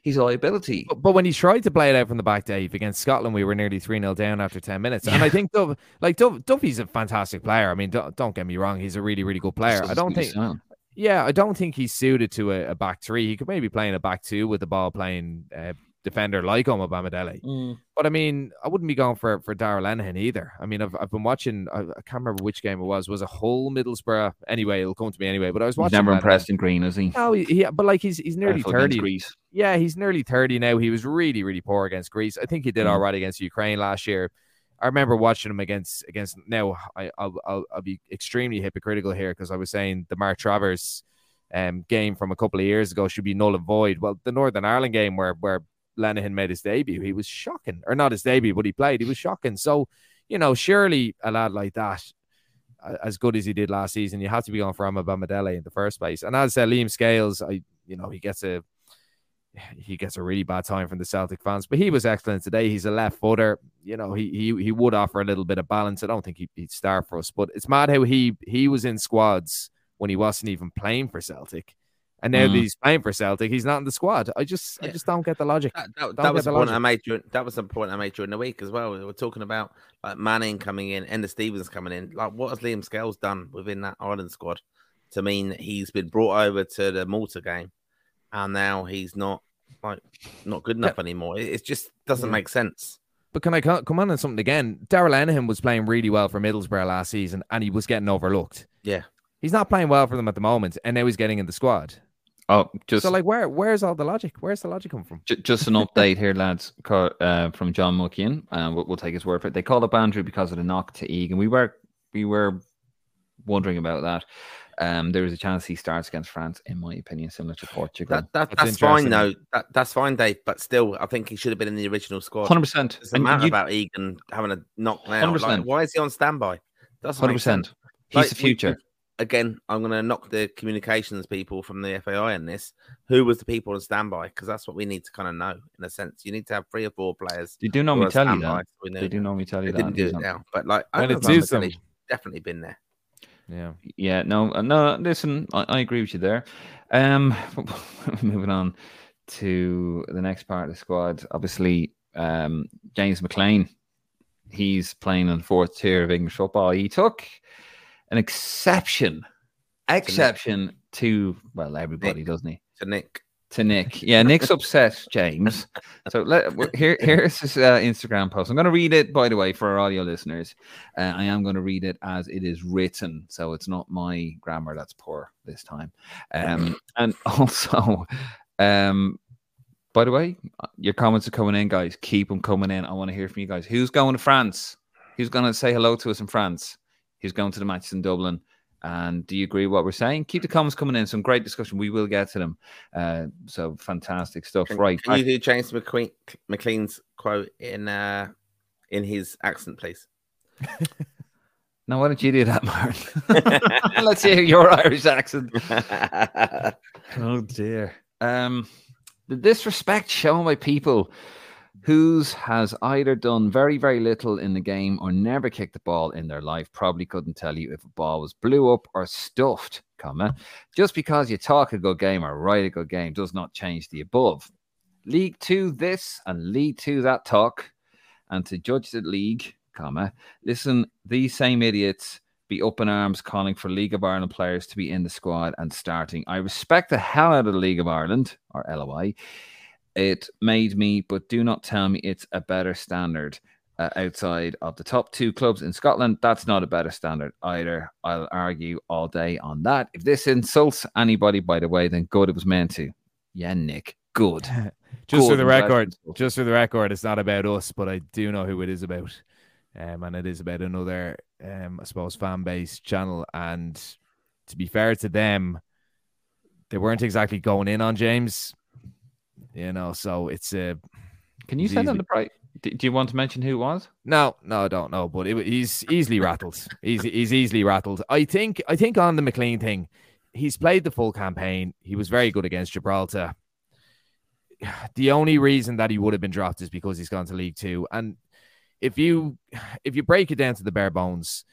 he's a liability. But, but, when he tried to play it out from the back, Dave, against Scotland, we were nearly 3 0 down after 10 minutes. Yeah. And I think, Duff, like, Duff, Duffy's a fantastic player. I mean, don't, don't get me wrong, he's a really, really good player. I don't think. Yeah, I don't think he's suited to a, a, back three. He could maybe play in a back two with the ball playing uh, defender like Omobamidele. Mm. But I mean, I wouldn't be going for for Darragh Lenihan either. I mean, I've, I've been watching. I, I, can't remember which game it was. Was a whole Middlesbrough? Anyway, it'll come to me anyway. But I was watching. He's never impressed in green, is he? No, he, he, but like he's he's nearly thirty. Yeah, he's nearly thirty now. He was really really poor against Greece. I think he did mm. all right against Ukraine last year. I remember watching him against against. Now I I'll I'll, I'll be extremely hypocritical here because I was saying the Mark Travers um, game from a couple of years ago should be null and void. Well, the Northern Ireland game where where Lenihan made his debut, he was shocking, or not his debut, but he played. He was shocking. So, you know, surely a lad like that, as good as he did last season, you have to be going for Omobamidele in the first place. And as I said, Liam Scales, I, you know, he gets a he gets a really bad time from the Celtic fans, but he was excellent today. He's a left footer. You know, he he he would offer a little bit of balance. I don't think he'd, he'd start for us, but it's mad how he he was in squads when he wasn't even playing for Celtic. And now mm. that he's playing for Celtic, he's not in the squad. I just, yeah. I just don't get the logic. That, that, that was the, point logic. I made. During, that was the point I made during the week as well. We were talking about like Manning coming in, Enda Stevens coming in. Like, what has Liam Scales done within that Ireland squad to mean he's been brought over to the Malta game, and now he's not like not good enough yeah. anymore? It, it, just doesn't yeah. make sense. But can I come on on something again? Darragh Lenihan was playing really well for Middlesbrough last season, and he was getting overlooked. Yeah, he's not playing well for them at the moment, and now he's getting in the squad. Oh, just so like where where's all the logic? Where's the logic come from? Just an update here, lads, uh, from John Muckian. Uh, we'll, we'll, take his word for it. They called up Andrew because of the knock to Egan. We were we were wondering about that. Um, there is a chance he starts against France, in my opinion, similar to Portugal. That, that, that's, that's fine, though. That, that's fine, Dave. But still, I think he should have been in the original squad. Hundred percent. Doesn't matter you... about Egan having a knock now. Like, why is he on standby? Hundred percent. He's like, the future. Again, I'm going to knock the communications people from the FAI in this. Who was the people on standby? Because that's what we need to kind of know in a sense. You need to have three or four players. They do normally tell you that. They do normally tell you they that. Didn't do it now, but like I it's definitely been there. Yeah. Yeah. No. Uh, no. Listen, I, I agree with you there. Um, moving on to the next part of the squad. Obviously, um, James McLean. He's playing on the fourth tier of English football. He took an exception, exception to, well everybody, Nick. doesn't he? To Nick. To Nick, yeah. Nick's upset, James. So let here here's his uh, Instagram post. I'm going to read it, by the way, for our audio listeners. Uh, I am going to read it as it is written, so it's not my grammar that's poor this time. Um, and also, um, by the way, your comments are coming in, guys. Keep them coming in. I want to hear from you guys. Who's going to France? Who's going to say hello to us in France? He's going to the matches in Dublin. And do you agree with what we're saying? Keep the comments coming in. Some great discussion. We will get to them. Uh, so fantastic stuff. Can, right. Can you do James McQueen, McLean's quote in uh, in his accent, please? now, why don't you do that, Martin? Let's hear your Irish accent. oh dear. Um, the disrespect shown by people whose has either done very, very little in the game or never kicked the ball in their life. Probably couldn't tell you if a ball was blew up or stuffed, comma. Just because you talk a good game or write a good game does not change the above. League Two this and League Two that talk. And to judge the league, comma, listen, these same idiots be up in arms calling for League of Ireland players to be in the squad and starting. I respect the hell out of the League of Ireland, or LOI. It made me, but do not tell me it's a better standard uh, outside of the top two clubs in Scotland. That's not a better standard either. I'll argue all day on that. If this insults anybody, by the way, then good it was meant to. Yeah, Nick, good. just good. for the record, just for the record, it's not about us, but I do know who it is about. Um, and it is about another, um, I suppose, fan base channel. And to be fair to them, they weren't exactly going in on James. You know, so it's a. Uh, Can you send on the price? Do you want to mention who it was? No, no, I don't know. But it, he's easily rattled. he's he's easily rattled. I think I think on the McLean thing, he's played the full campaign. He was very good against Gibraltar. The only reason that he would have been dropped is because he's gone to League Two. And if you if you break it down to the bare bones,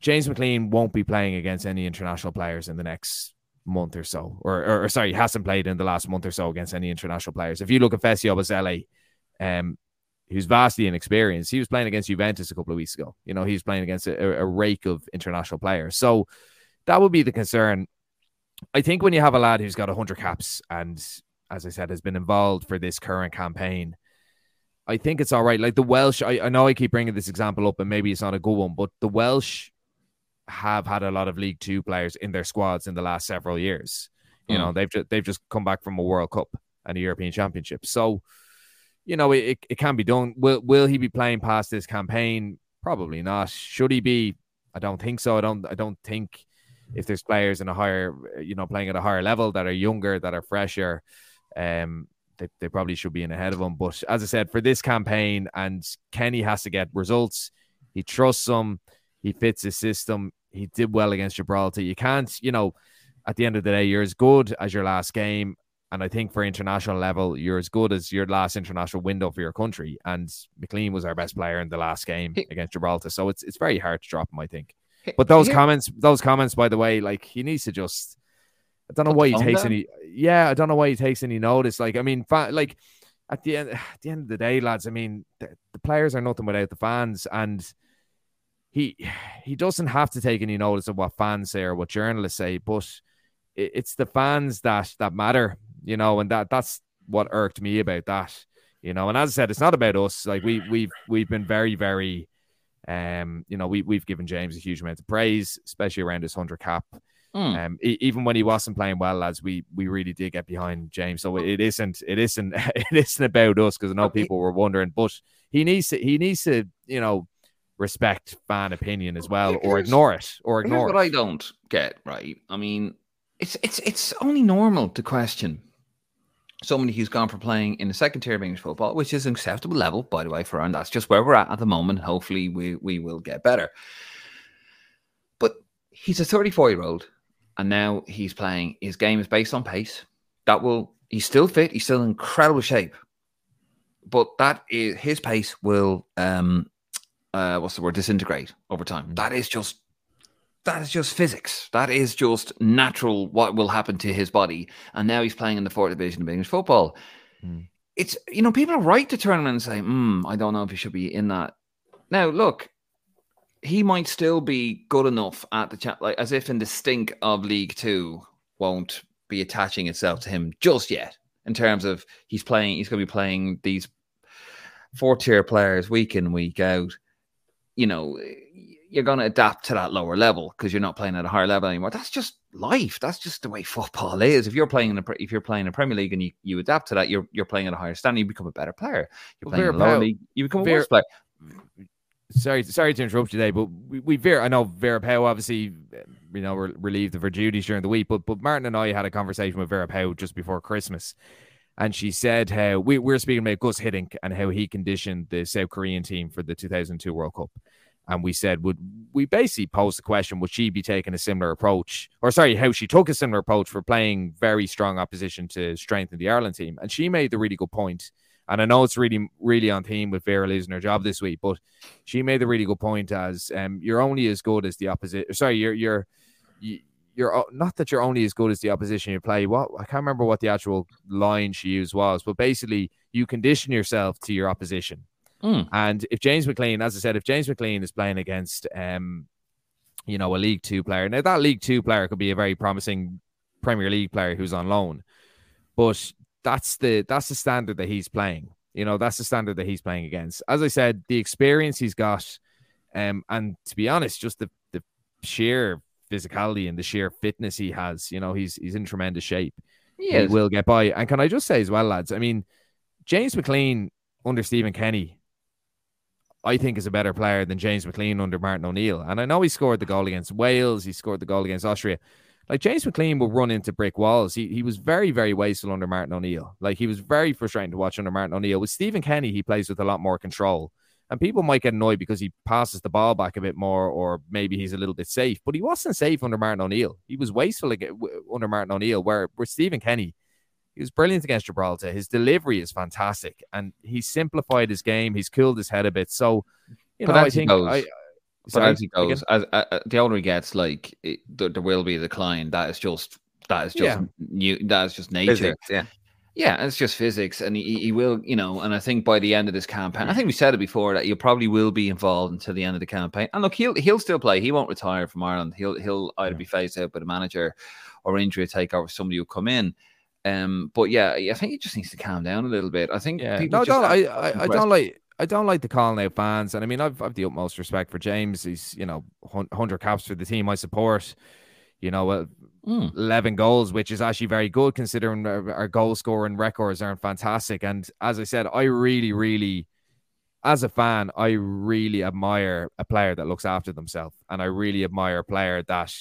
James McLean won't be playing against any international players in the next month or so, or, or, or sorry, hasn't played in the last month or so against any international players. If you look at Festy Ebosele, um, who's vastly inexperienced, he was playing against Juventus a couple of weeks ago. You know, he's playing against a, a rake of international players. So that would be the concern. I think when you have a lad who's got 100 caps and, as I said, has been involved for this current campaign, I think it's all right. Like the Welsh, I, I know I keep bringing this example up, and maybe it's not a good one, but the Welsh have had a lot of League Two players in their squads in the last several years. You mm. know, they've just, they've just come back from a World Cup and a European Championship. So, you know, it, it can be done. Will will he be playing past this campaign? Probably not. Should he be? I don't think so. I don't I don't think if there's players in a higher, you know, playing at a higher level that are younger, that are fresher, um, they, they probably should be in ahead of him. But as I said, for this campaign, and Kenny has to get results. He trusts them. He fits his system. He did well against Gibraltar. You can't, you know, at the end of the day, you're as good as your last game. And I think for international level, you're as good as your last international window for your country. And McLean was our best player in the last game against Gibraltar. So it's it's very hard to drop him, I think. But those comments, those comments, by the way, like he needs to just I don't know why he takes down? any yeah, I don't know why he takes any notice. Like, I mean, fa- like at the end at the end of the day, lads, I mean, the, the players are nothing without the fans and he he doesn't have to take any notice of what fans say or what journalists say, but it, it's the fans that that matter, you know, and that that's what irked me about that, you know. And as I said, it's not about us. Like we we've we've been very very, um, you know, we we've given James a huge amount of praise, especially around his hundred cap. Mm. Um, even when he wasn't playing well, lads, we we really did get behind James. So it isn't it isn't it isn't about us because I know people were wondering, but he needs to he needs to you know respect fan opinion as well, or ignore it, or ignore. What I don't get right. I mean, it's it's it's only normal to question somebody who's gone for playing in the second tier of English football, which is an acceptable level, by the way, for and that's just where we're at at the moment. Hopefully, we we will get better. But he's a 34 year old, and now he's playing. His game is based on pace. That will. He's still fit. He's still in incredible shape. But that is his pace will um uh, what's the word disintegrate over time. That is just that is just physics. That is just natural. What will happen to his body? And now he's playing in the fourth division of English football. Mm. It's you know people are right to turn around and say, mm, "I don't know if he should be in that." Now, look, he might still be good enough at the chat, like as if in the stink of League Two won't be attaching itself to him just yet. In terms of he's playing, he's going to be playing these four tier players week in week out you know, you're going to adapt to that lower level because you're not playing at a higher level anymore. That's just life. That's just the way football is. If you're playing in a if you're playing in a Premier League and you, you adapt to that, you're you're playing at a higher standard. You become a better player. You're playing in a lower league, you become a worse player. Sorry, sorry to interrupt you today, but we, we Vera, I know Vera Pauw obviously you know, relieved of her duties during the week. But but Martin and I had a conversation with Vera Pauw just before Christmas, and she said how we, we were speaking about Gus Hiddink and how he conditioned the South Korean team for the 2002 World Cup. And we said, would we basically posed the question, would she be taking a similar approach? Or sorry, how she took a similar approach for playing very strong opposition to strengthen the Ireland team. And she made the really good point. And I know it's really, really on theme with Vera losing her job this week, but she made the really good point as um, you're only as good as the opposite. Sorry, you're you're you're not that you're only as good as the opposition you play. What I can't remember what the actual line she used was, but basically you condition yourself to your opposition. Mm. And if James McLean, as I said, if James McLean is playing against, um, you know, a League Two player, now that League Two player could be a very promising Premier League player who's on loan, but that's the that's the standard that he's playing. You know, that's the standard that he's playing against. As I said, the experience he's got, um, and to be honest, just the the sheer physicality and the sheer fitness he has. You know, he's he's in tremendous shape. He, he will get by. And can I just say as well, lads? I mean, James McLean under Stephen Kenny I think is a better player than James McLean under Martin O'Neill. And I know he scored the goal against Wales, he scored the goal against Austria. Like James McLean will run into brick walls. He he was very, very wasteful under Martin O'Neill. Like he was very frustrating to watch under Martin O'Neill. With Stephen Kenny, he plays with a lot more control. And people might get annoyed because he passes the ball back a bit more, or maybe he's a little bit safe. But he wasn't safe under Martin O'Neill. He was wasteful under Martin O'Neill, where, where Stephen Kenny, he was brilliant against Gibraltar. His delivery is fantastic, and he simplified his game. He's cooled his head a bit. So, you but know, I think goes, I, but as he goes, as, uh, uh, the older he gets, like it, there, there, will be a decline. That is just that is just yeah. new. That is just nature. Physics, yeah. Yeah, it's just physics, and he, he will, you know. And I think by the end of this campaign, I think we said it before that he probably will be involved until the end of the campaign. And look, he'll he'll still play. He won't retire from Ireland. He'll he'll either be phased out by the manager, or injury take over. Somebody will come in. Um, but yeah, I think he just needs to calm down a little bit. I think yeah. no, don't, I, I, I, don't like I don't like the calling out fans, and I mean I've I've the utmost respect for James. He's you know hundred caps for the team I support. You know, mm. eleven goals, which is actually very good considering our, our goal scoring records aren't fantastic. And as I said, I really, really, as a fan, I really admire a player that looks after themselves, and I really admire a player that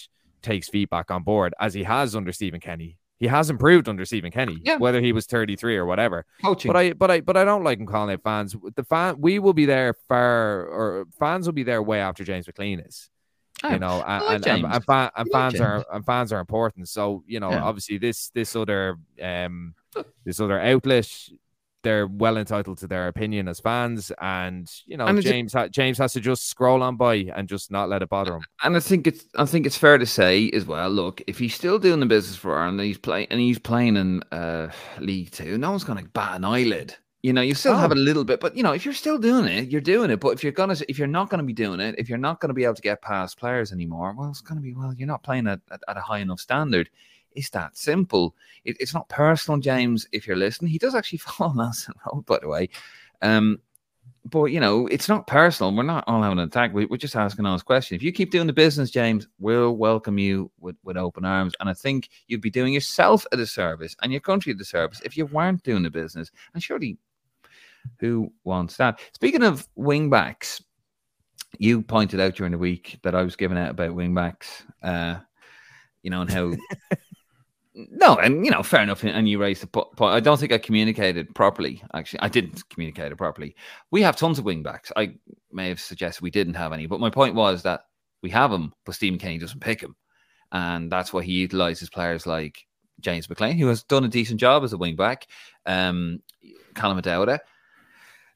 takes feedback on board, as he has under Stephen Kenny he has improved under Stephen Kenny, yeah. whether he was 33 or whatever. Coaching. But I but I but I don't like him calling it fans. The fan we will be there far or fans will be there way after James McLean is. Oh, you know, and, like and, and, and, fa- and fans James. are and fans are important. So, you know, yeah. obviously this this other um this other outlet they're well entitled to their opinion as fans, and you know James ha- James has to just scroll on by and just not let it bother him. And I think it's I think it's fair to say as well. Look, if he's still doing the business for Ireland, he's playing and he's playing in uh, League Two, no one's going to bat an eyelid. You know, you still oh. have a little bit, but you know, if you're still doing it, you're doing it. But if you're gonna, if you're not gonna be doing it, if you're not gonna be able to get past players anymore, well, it's gonna be well, you're not playing at, at, at a high enough standard. It's that simple. It, it's not personal, James. If you're listening, he does actually follow Nelson Road, by the way. Um, but you know, it's not personal. We're not all having an attack. We, are just asking honest question. If you keep doing the business, James, we'll welcome you with, with open arms. And I think you'd be doing yourself a disservice and your country a disservice if you weren't doing the business. And surely, who wants that? Speaking of wingbacks, you pointed out during the week that I was giving out about wingbacks. Uh, you know, and how No, and you know, fair enough. And you raised the point. I don't think I communicated properly. Actually, I didn't communicate it properly. We have tons of wingbacks. I may have suggested we didn't have any, but my point was that we have them, but Stephen Kenny doesn't pick them, and that's why he utilizes players like James McLean, who has done a decent job as a wingback. Um, Callum O'Dowda,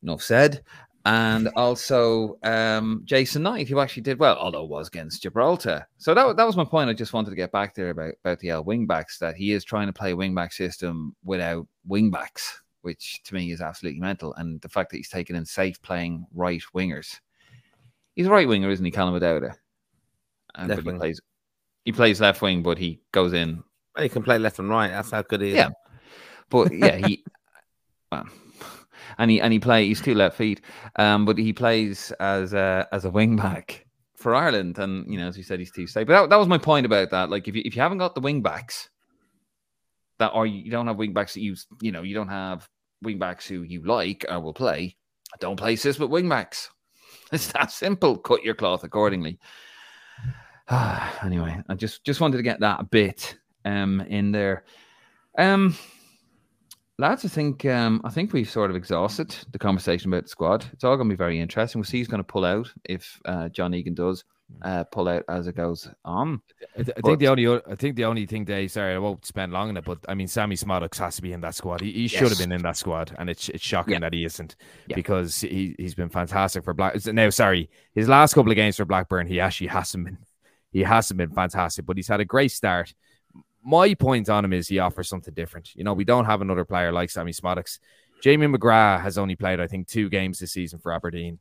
enough said and also um, Jason Knight, who actually did well, although it was against Gibraltar. So that, that was my point. I just wanted to get back there about, about the L wingbacks, that he is trying to play a wingback system without wingbacks, which to me is absolutely mental. And the fact that he's taken in safe playing right wingers. He's a right winger, isn't he, Callum O'Dowda? And he plays, he plays left wing, but he goes in. he can play left and right. That's how good he is. Yeah. But yeah, he. well, and he and he play he's two left feet, um, but he plays as a as a wing back for Ireland, and you know as you said he's too safe. But that, that was my point about that. Like if you if you haven't got the wing backs, that or you don't have wing backs that you you know you don't have wing backs who you like or will play, don't play sis with wing backs. It's that simple. Cut your cloth accordingly. anyway, I just just wanted to get that bit um in there. Um lads, I think um, I think we've sort of exhausted the conversation about the squad. It's all going to be very interesting. We'll see who's going to pull out if uh, John Egan does uh, pull out as it goes on. I, th- I think the only I think the only thing they sorry I won't spend long on it, but I mean Sammy Szmodics has to be in that squad. He, he yes. should have been in that squad, and it's it's shocking yeah. that he isn't yeah. because he he's been fantastic for Black. Now, sorry, his last couple of games for Blackburn, he actually hasn't been he hasn't been fantastic, but he's had a great start my point on him is he offers something different. You know, we don't have another player like Sammy Szmodics. Jamie McGrath has only played, I think, two games this season for Aberdeen.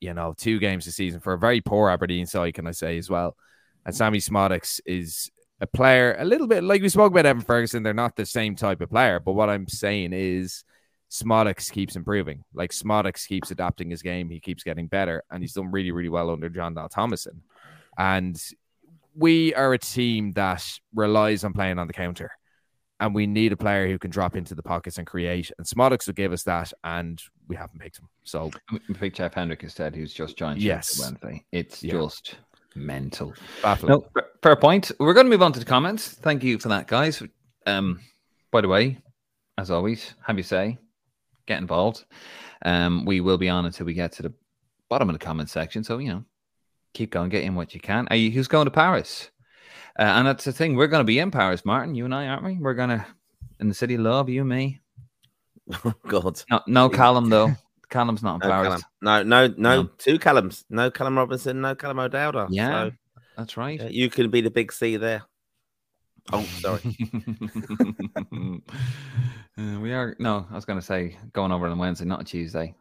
You know, two games this season for a very poor Aberdeen side, can I say as well. And Sammy Szmodics is a player a little bit like we spoke about Evan Ferguson. They're not the same type of player, but what I'm saying is Szmodics keeps improving. Like Szmodics keeps adapting his game. He keeps getting better, and he's done really, really well under Jon Dahl Tomasson. And we are a team that relies on playing on the counter. And we need a player who can drop into the pockets and create. And Szmodics will give us that, and we haven't picked him. So we picked Jeff Hendrick instead, who's just joined yes. Wednesday. It's yeah. just mental. Baffling. No, fair point. We're going to move on to the comments. Thank you for that, guys. Um, by the way, as always, have you say, get involved. Um, we will be on until we get to the bottom of the comment section. So, you know, keep going, get in what you can. Are you, who's going to Paris? Uh, and that's the thing. We're going to be in Paris, Martin. You and I, aren't we? We're going to in the city love. You me. Oh God. No, no Callum though. Callum's not in no Paris. Callum. No, no, no, no, Two Callums. No Callum Robinson. No Callum O'Dowda. Yeah, so, that's right. you can be the big C there. Oh, sorry. uh, we are no. I was going to say going over on Wednesday, not a Tuesday.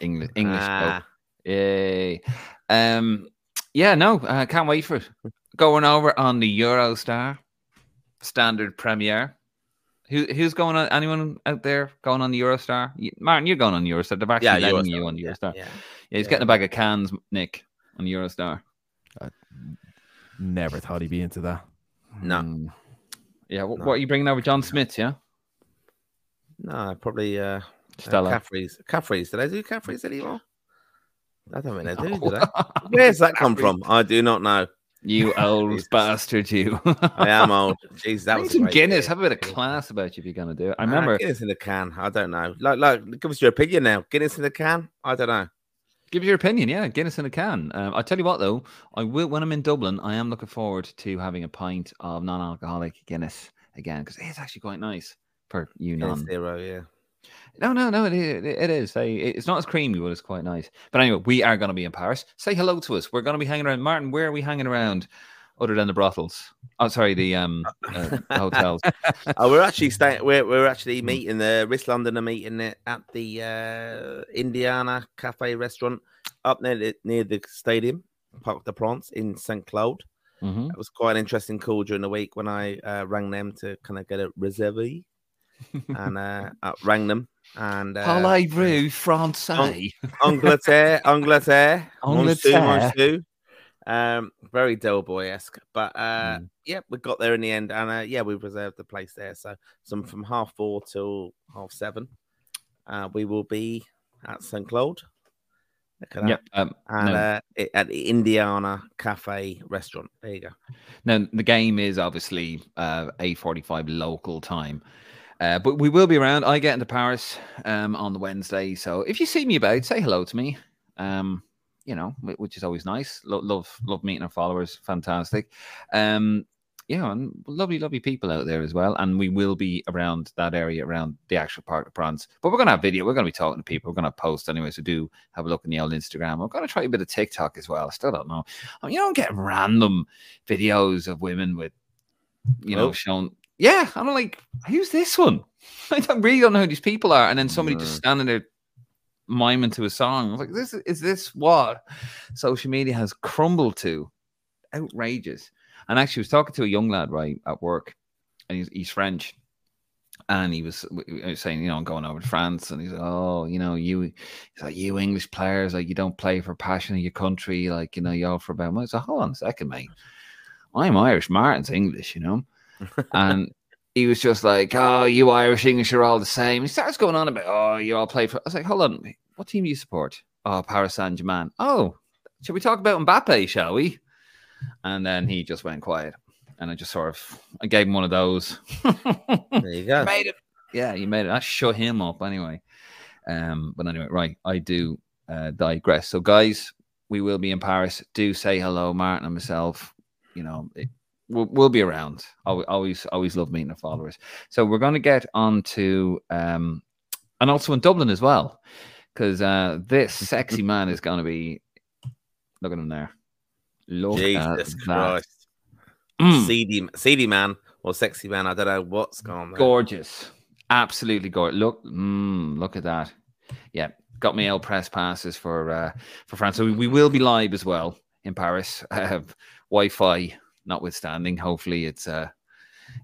English, English. Ah. Yay. Um, yeah, no, uh, can't wait for it. Going over on the Eurostar standard premiere. Who, who's going on? Anyone out there going on the Eurostar? Martin, you're going on Eurostar. They're actually yeah, letting Eurostar. you on Eurostar. Yeah, yeah. yeah he's getting a bag of cans, Nick, on Eurostar. I never thought he'd be into that. No. Mm. Yeah, what, no. what, are you bringing over? John Smith, yeah? No, probably uh, Stella. Uh, Caffrey's. Caffrey's. Did I do Caffrey's anymore? I don't think they do, do they? Where's that come from? I do not know. You old bastard, you. I am old. Jeez, that was some Guinness. Have a bit of class about you if you're going to do it. I remember. Guinness in the can. I don't know. Like, like, give us your opinion now. Guinness in the can. I don't know. Give us your opinion. Yeah, Guinness in a can. Um, I tell you what, though, I will when I'm in Dublin. I am looking forward to having a pint of non-alcoholic Guinness again because it's actually quite nice for you non zero. Yeah. No, no, no. It, it is. It's not as creamy, but it's quite nice. But anyway, we are going to be in Paris. Say hello to us. We're going to be hanging around. Martin, where are we hanging around? Other than the brothels, oh sorry, the um uh, hotels. oh, we're actually staying. We're we're actually hmm. meeting the Risk London are meeting it at the uh, Indiana Cafe restaurant up near the, near the stadium, Parc des Princes in Saint Cloud. Mm-hmm. It was quite an interesting call during the week when I uh, rang them to kind of get a reserve and uh, rang them and uh, Parlez-vous français? Angleterre, Angleterre, Angleterre. Um, very Del Boy esque, but uh, mm. yeah, we got there in the end, and uh, yeah, we reserved the place there. So, some from half four till half seven, uh, we will be at St. Claude. Yep. Um, and no. uh, at the Indiana Cafe restaurant. There you go. Now the game is obviously uh, a forty-five local time. Uh, but we will be around. I get into Paris um, on the Wednesday, so if you see me about, say hello to me. Um, you know, which is always nice. Lo- love, love meeting our followers. Fantastic. Um, yeah, and lovely, lovely people out there as well. And we will be around that area, around the actual Parc des Princes. But we're going to have video. We're going to be talking to people. We're going to post anyway. So do have a look in the old Instagram. We're going to try a bit of TikTok as well. I still don't know. I mean, you don't get random videos of women with, you know, oh. showing yeah, I'm like, who's this one? I don't, really don't know who these people are. And then somebody just standing there miming to a song. I was like, this is this what social media has crumbled to? Outrageous. And actually, I was talking to a young lad right at work, and he's, he's French. And he was, was saying, you know, I'm going over to France, and he's like, oh, you know, you, he's like, you English players, like, you don't play for passion of your country, like, you know, you all for about. I said, hold on a second, mate. I'm Irish. Martin's English, you know and he was just like, "Oh, you Irish English are all the same." He starts going on about, "Oh, you all play for." I was like, "Hold on, what team do you support?" Oh, Paris Saint Germain. Oh, should we talk about Mbappe, shall we? and then he just went quiet, and I just sort of I gave him one of those. there you go. made it. Yeah, you made it. I shut him up anyway. Um, but anyway, right, I do uh, digress. So, guys, we will be in Paris. Do say hello, Martin and myself. You know, it, we'll, we'll be around. Always, always love meeting the followers. So we're going to get on to, um, and also in Dublin as well, because uh, this sexy man is going to be. Look at him there. Look Jesus at Christ. that. Mm. Seedy, seedy man or sexy man. I don't know what's going on. Gorgeous, absolutely gorgeous. Look, mm, look at that. Yeah, got me L press passes for uh, for France. So we, we will be live as well in Paris. have Wi-Fi notwithstanding. Hopefully, it's a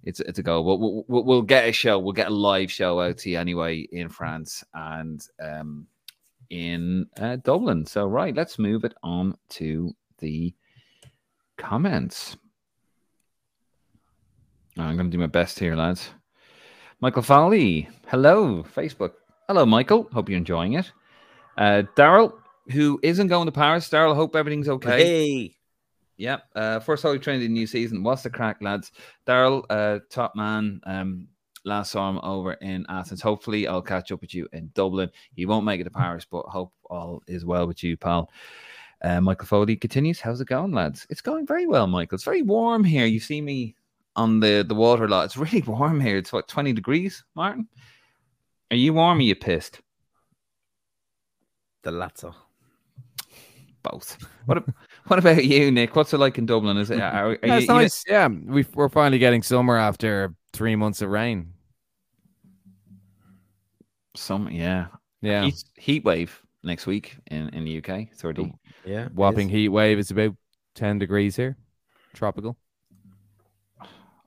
it's it's a go. We'll, we'll, we'll get a show. We'll get a live show out to you anyway in France and um in uh, Dublin. So right, let's move it on to the comments. I'm going to do my best here, lads. Michael Foley, hello, Facebook. Hello, Michael. Hope you're enjoying it. Uh, Daryl, who isn't going to Paris. Daryl, hope everything's okay. Hey. Yeah. Uh, first in the new season. What's the crack, lads? Daryl, uh, top man. Um, last saw him over in Athens. Hopefully, I'll catch up with you in Dublin. You won't make it to Paris, but hope all is well with you, pal. Uh, Michael Foley continues. How's it going, lads? It's going very well, Michael. It's very warm here. You see me on the, the water a lot. It's really warm here. It's what, 20 degrees, Martin? Are you warm or you pissed? The latter. Both. What What about you, Nick? What's it like in Dublin? Is it? Are, are yeah, you, nice. You... Yeah, we are finally getting summer after three months of rain. Some, yeah, yeah. Heat, heat wave next week in in the UK. Thirty. Yeah, whopping heat wave. It's about ten degrees here, tropical.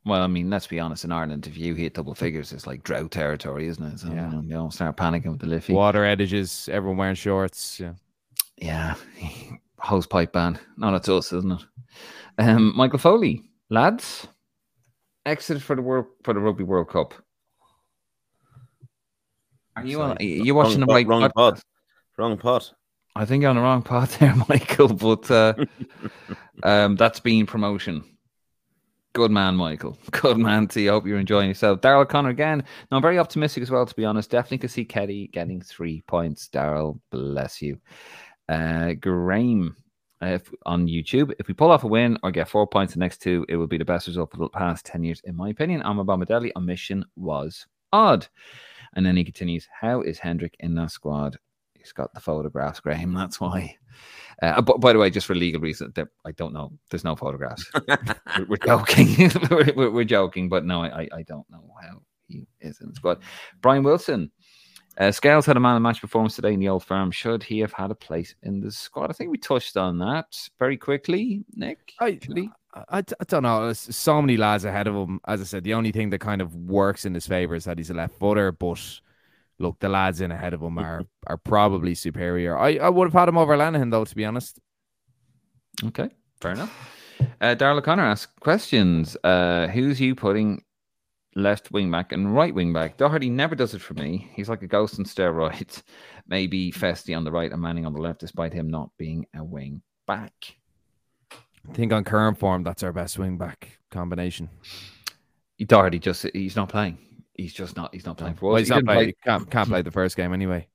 Well, I mean, let's be honest. In Ireland, if you hit double figures, it's like drought territory, isn't it? So, yeah. you know, start panicking with the Liffey. Water edges, everyone wearing shorts. Yeah. Yeah. Hose pipe ban. No, that's us, isn't it? Um, Michael Foley, lads, exit for the world for the Rugby World Cup. Are you on, are you watching wrong, the right wrong pod? Wrong pod. I think you're on the wrong pod there, Michael. But uh, um, that's been promotion. Good man, Michael. Good man to you. Hope you're enjoying yourself. Daryl Connor again. No, I'm very optimistic as well, to be honest. Definitely could see Ketty getting three points. Daryl, bless you. Uh, Graham uh, if, on YouTube. If we pull off a win or get four points the next two, it will be the best result for the past 10 years, in my opinion. Amabama on mission was odd. And then he continues, How is Hendrick in that squad? He's got the photographs, Graham. That's why. Uh, but by the way, just for legal reasons, I don't know. There's no photographs. we're, we're, joking. we're, we're, joking, but no, I, I don't know how he is in the squad. Brian Wilson. Uh, Scales had a man of match performance today in the old firm. Should he have had a place in the squad? I think we touched on that very quickly, Nick. I, I, I don't know. There's so many lads ahead of him. As I said, the only thing that kind of works in his favor is that he's a left footer, but look, the lads in ahead of him are are probably superior. I, I would have had him over Lenihan though, to be honest. Okay, fair enough. Uh, Daryl O'Connor asks questions. Uh, who's you putting left wing back and right wing back? Doherty never does it for me. He's like a ghost on steroids. Maybe Festy on the right and Manning on the left, despite him not being a wing back. I think on current form, that's our best wing back combination. Doherty just he's not playing he's just not. He's not playing for us. Well, he's he not play, play. Can't, can't play the first game anyway.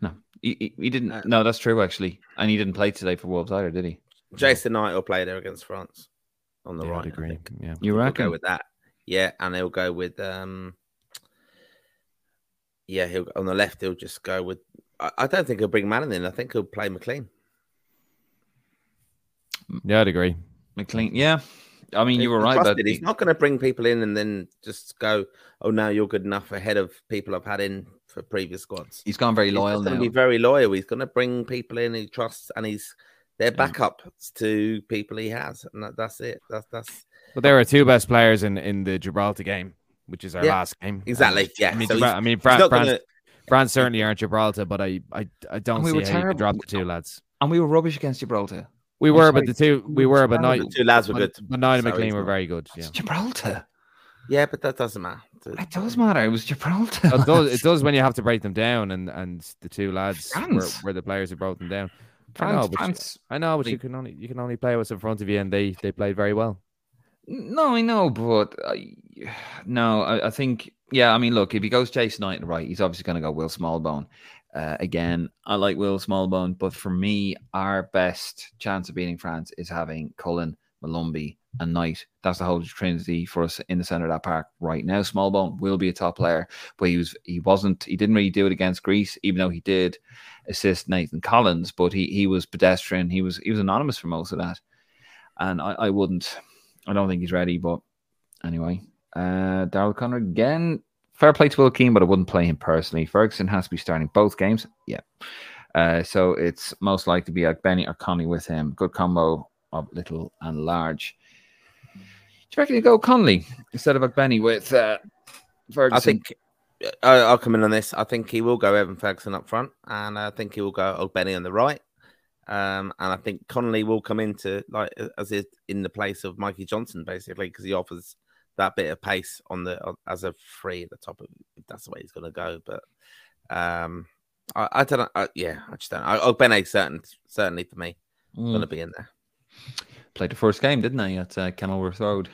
No, he, he, he didn't. No, that's true actually, and he didn't play today for Wolves either, did he? Jason Knight will play there against France on the yeah, right. i agree. Yeah, you reckon? He'll go with that. Yeah, and he'll go with um. Yeah, he'll on the left. He'll just go with. I, I don't think he'll bring Manning in. I think he'll play McLean. Yeah, I'd agree. McLean, yeah, I mean, you were right, but he's not going to bring people in and then just go, "Oh, now you're good enough ahead of people I've had in for previous squads." He's gone very loyal he's going to be very loyal. He's going to bring people in he trusts, and he's they're backups to people he has, and that, that's it. That's that's. But there are two best players in in the Gibraltar game, which is our yeah, last game. Exactly. Yeah. I mean, so I mean, France, gonna... France certainly aren't Gibraltar, but I I, I don't we see how terrible. you drop the two lads. And we were rubbish against Gibraltar. We were, but the two we were, but not the two lads were good. But Knight and McLean were very good. Yeah. Gibraltar. Yeah, but that doesn't matter. It does matter. It was Gibraltar. it, does, it does when you have to break them down, and and the two lads were, were, the players who broke them down. France, I know, but, France, you, I know, but you can only you can only play what's in front of you, and they they played very well. No, I know, but I, no, I, I, think yeah. I mean, look, if he goes Jason Knight right, he's obviously going to go Will Smallbone. Uh, again, I like Will Smallbone, but for me, our best chance of beating France is having Cullen, Molumby, and Knight. That's the whole trinity for us in the center of that park right now. Smallbone will be a top player, but he was he wasn't he didn't really do it against Greece, even though he did assist Nathan Collins, but he he was pedestrian. He was he was anonymous for most of that. And I, I wouldn't I don't think he's ready, but anyway. Uh Daryl Connor again. Fair play to Will Keane, but I wouldn't play him personally. Ferguson has to be starting both games. Yeah. Uh, so it's most likely to be like Benny or Connolly with him. Good combo of little and large Do you reckon you go Connolly instead of Benny with uh, Ferguson? I think uh, I'll come in on this. I think he will go Evan Ferguson up front, and I think he will go Benny on the right. Um, and I think Connolly will come into like as is in the place of Mikey Johnston, basically, because he offers that bit of pace on the as a free at the top of if that's the way he's going to go. But um, I, I don't know. I, yeah, I just don't. Know. Oh, a certain certainly for me mm. going to be in there. Played the first game, didn't he, at uh, Kenilworth Road?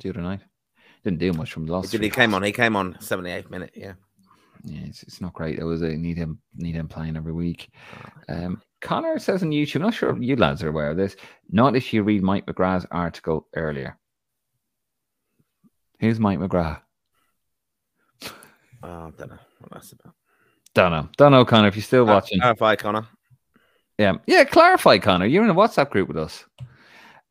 the other night. Didn't do much from the last. He, he came on. He came on 78th minute. Yeah. Yeah, it's, it's not great. It was a need him need him playing every week. Um, Connor says on YouTube, I'm not sure you lads are aware of this. Not if you read Mike McGrath's article earlier. Who's Mike McGrath? Oh, I don't know what that's about. Don't know. Don't know, Connor. If you're still watching, clarify, Connor. Yeah, yeah. Clarify, Connor. You're in a WhatsApp group with us.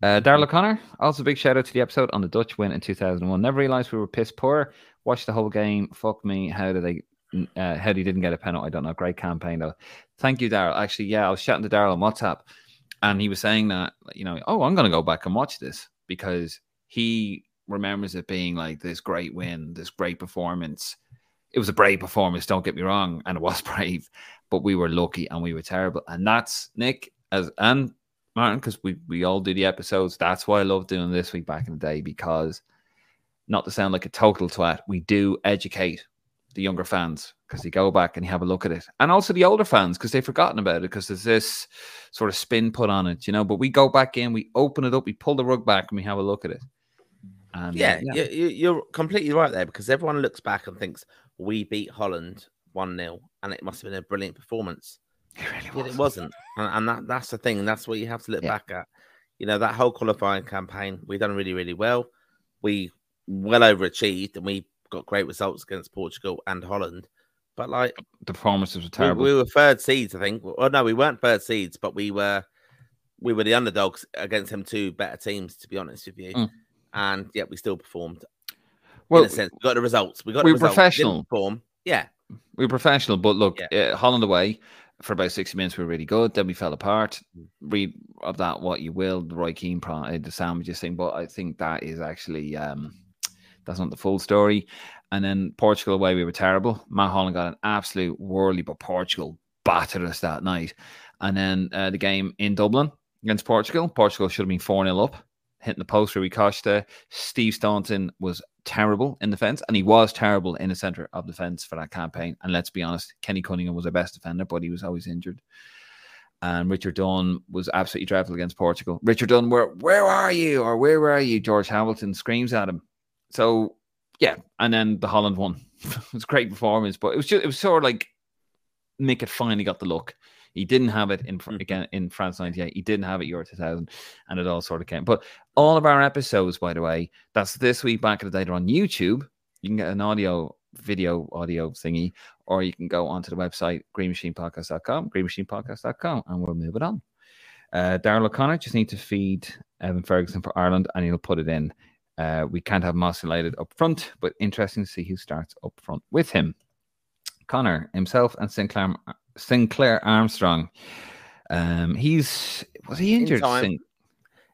Uh, Daryl O'Connor, also big shout out to the episode on the Dutch win in 2001. Never realized we were piss poor. Watched the whole game. Fuck me. How did they? Uh, how he didn't get a penalty? I don't know. Great campaign though. Thank you, Daryl. Actually, yeah, I was chatting to Daryl on WhatsApp, and he was saying that you know, oh, I'm going to go back and watch this because he remembers it being like this great win, this great performance. It was a brave performance. Don't get me wrong, and it was brave, but we were lucky and we were terrible. And that's Nick as and Martin, because we, we all do the episodes. That's why I love doing this week back in the day because not to sound like a total twat, we do educate the younger fans because they go back and you have a look at it, and also the older fans because they've forgotten about it because there's this sort of spin put on it, you know. But we go back in, we open it up, we pull the rug back, and we have a look at it. And, yeah, uh, yeah. You're completely right there because everyone looks back and thinks we beat Holland one 0 and it must have been a brilliant performance. It really wasn't. It wasn't. And, and, that, that's the thing. That's what you have to look yeah. back at. You know, that whole qualifying campaign, we done really, really well. We well overachieved and we got great results against Portugal and Holland. But like the performances were terrible. We, we were third seeds, I think. Oh no, we weren't third seeds, but we were we were the underdogs against them two better teams, to be honest with you. Mm. And yet we still performed. Well, in a sense, we got the results. We got we were professional. Form, yeah. We were professional, but look, yeah. uh, Holland away for about 60 minutes we were really good. Then we fell apart. Mm. Read of that what you will, the Roy Keane, uh, the sandwiches thing. But I think that is actually um, that's not the full story. And then Portugal away, we were terrible. Matt Holland got an absolute whirly, but Portugal battered us that night. And then uh, the game in Dublin against Portugal, Portugal should have been 4 0 up, hitting the post where Rui Costa. Steve Staunton was terrible in defense, and he was terrible in the center of defense for that campaign. And let's be honest, Kenny Cunningham was our best defender, but he was always injured. And Richard Dunne was absolutely dreadful against Portugal. Richard Dunne, where where are you? Or where were you? George Hamilton screams at him. So yeah, and then the Holland one. it was a great performance, but it was just it was sort of like Mick finally got the look. He didn't have it in mm-hmm. again in France '98. He didn't have it Euro 2000, and it all sort of came. But all of our episodes, by the way, that's this week back in the day. They're on YouTube. You can get an audio, video, audio thingy, or you can go onto the website greenmachinepodcast.com, greenmachinepodcast.com, and we'll move it on. Uh, Daryl O'Connor just need to feed Evan Ferguson for Ireland, and he'll put it in. Uh, we can't have Moss United up front, but interesting to see who starts up front with him. Connor himself and Sinclair Sinclair Armstrong. Um, he's was he injured? In time, Sin-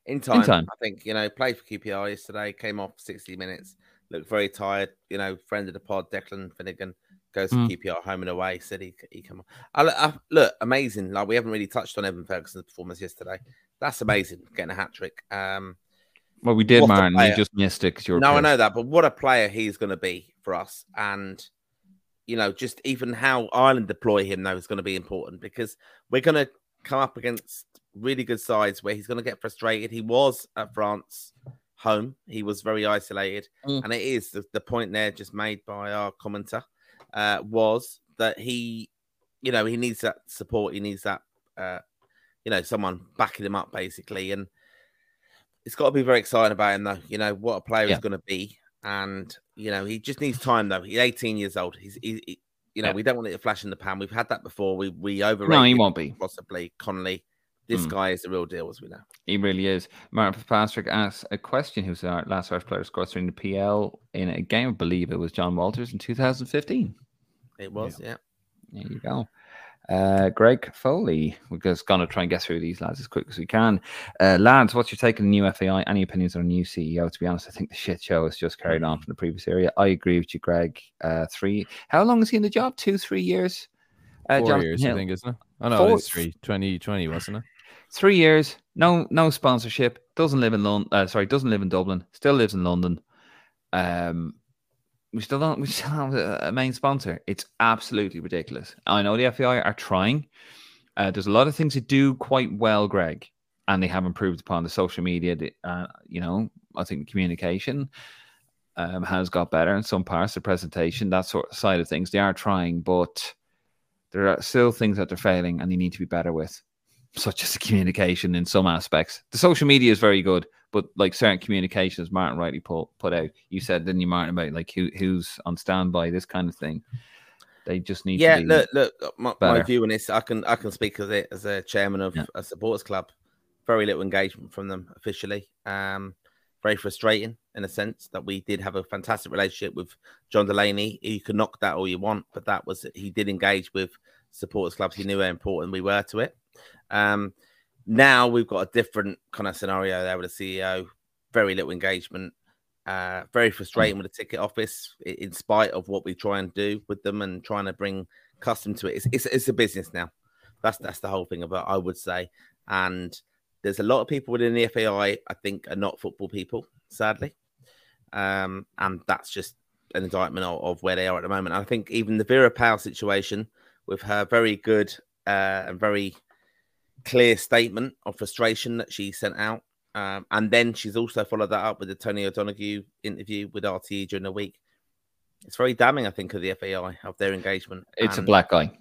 in time, in time, I think you know played for QPR yesterday. Came off sixty minutes. Looked very tired. You know, friend of the pod, Declan Finnegan goes to mm. QPR home and away. Said he he come on. I, I, look amazing. Like we haven't really touched on Evan Ferguson's performance yesterday. That's amazing, getting a hat trick. Um, well, we did, man. You just missed it. because you're. no, I know that, but what a player he's going to be for us, and you know, just even how Ireland deploy him though is going to be important because we're going to come up against really good sides where he's going to get frustrated. He was at France home. He was very isolated, mm. and it is the, the, point there just made by our commenter uh, was that he, you know, he needs that support. He needs that, uh, you know, someone backing him up basically, and it's got to be very exciting about him though. You know what a player yeah. is going to be, and you know he just needs time though. He's 18 years old. He's he, he you know, yeah. we don't want it to flash in the pan. We've had that before. We we overrated. No, he won't be possibly Connolly. This mm. guy is the real deal, as we know. He really is. Martin Fitzpatrick asked a question: Who's our last Irish player scored during the PL in a game? I believe it was John Walters in 2015. It was, yeah. yeah. There you go. Uh, Greg Foley, we're just going to try and get through these lads as quick as we can. Uh, lads, what's your take on the new FAI? Any opinions on a new CEO? To be honest, I think the shit show has just carried on from the previous area. I agree with you, Greg. Uh, three. How long is he in the job? Two, three years? Uh, Four Jonathan years, Hill. I think, isn't it? Oh no, Four. it's three. 2020, wasn't it? Three years. No, no sponsorship. Doesn't live in London. Uh, sorry, doesn't live in Dublin. Still lives in London. Um, we still don't we still have a, main sponsor. It's absolutely ridiculous. I know the FAI are trying. Uh, there's a lot of things that do quite well, Greg, and they have improved upon the social media. Uh, you know, I think the communication um, has got better in some parts. The presentation, that sort of side of things, they are trying, but there are still things that they're failing, and they need to be better with, such as the communication in some aspects. The social media is very good, but like certain communications, Martin rightly put put out. You said, didn't you, Martin, about like who who's on standby, this kind of thing. They just need. Yeah, look, look. My, my, view on this, I can I can speak as a as a chairman of yeah. a supporters club. Very little engagement from them officially. Um, very frustrating in a sense that we did have a fantastic relationship with John Delaney. You can knock that all you want, but that was he did engage with supporters clubs. He knew how important we were to it. Um, now we've got a different kind of scenario there with the CEO, very little engagement, uh, very frustrating with the ticket office, in spite of what we try and do with them and trying to bring custom to it. It's, it's, it's a business now. That's that's the whole thing about I would say. And there's a lot of people within the FAI I think are not football people, sadly, um, and that's just an indictment of, of, where they are at the moment. I think even the Vera Pauw situation with her very good uh, and very clear statement of frustration that she sent out. Um, and then she's also followed that up with the Tony O'Donoghue interview with RTE during the week. It's very damning, I think, of the FAI of their engagement. It's and, a black eye.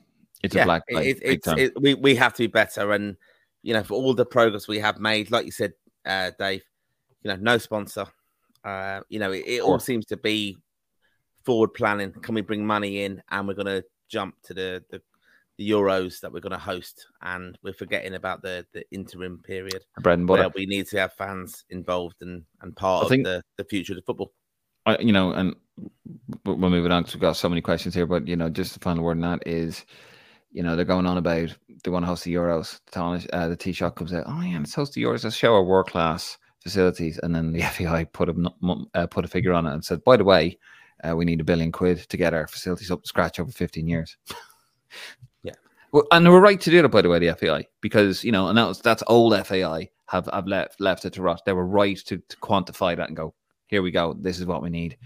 It's yeah, a black eye. It, it's, it, we we have to be better, and you know, for all the progress we have made, like you said, uh, Dave, you know, no sponsor. Uh, you know, it, it all seems to be forward planning. Can we bring money in, and we're going to jump to the the the Euros that we're going to host, and we're forgetting about the the interim period. Bread and butter. we need to have fans involved and and part I of think, the the future of the football. I, you know, and we're moving on because we've got so many questions here. But you know, just the final word on that is, you know, they're going on about they want to host the Euros. The, uh, the Taoiseach comes out, oh yeah, let's host the Euros. Let's show our world class facilities, and then the FAI put a uh, put a figure on it and said, by the way, uh, we need a billion quid to get our facilities up to scratch over fifteen years. And they were right to do that, by the way, the FAI, because you know, and that was, that's old FAI have have left left it to rot. They were right to, to quantify that and go, here we go, this is what we need.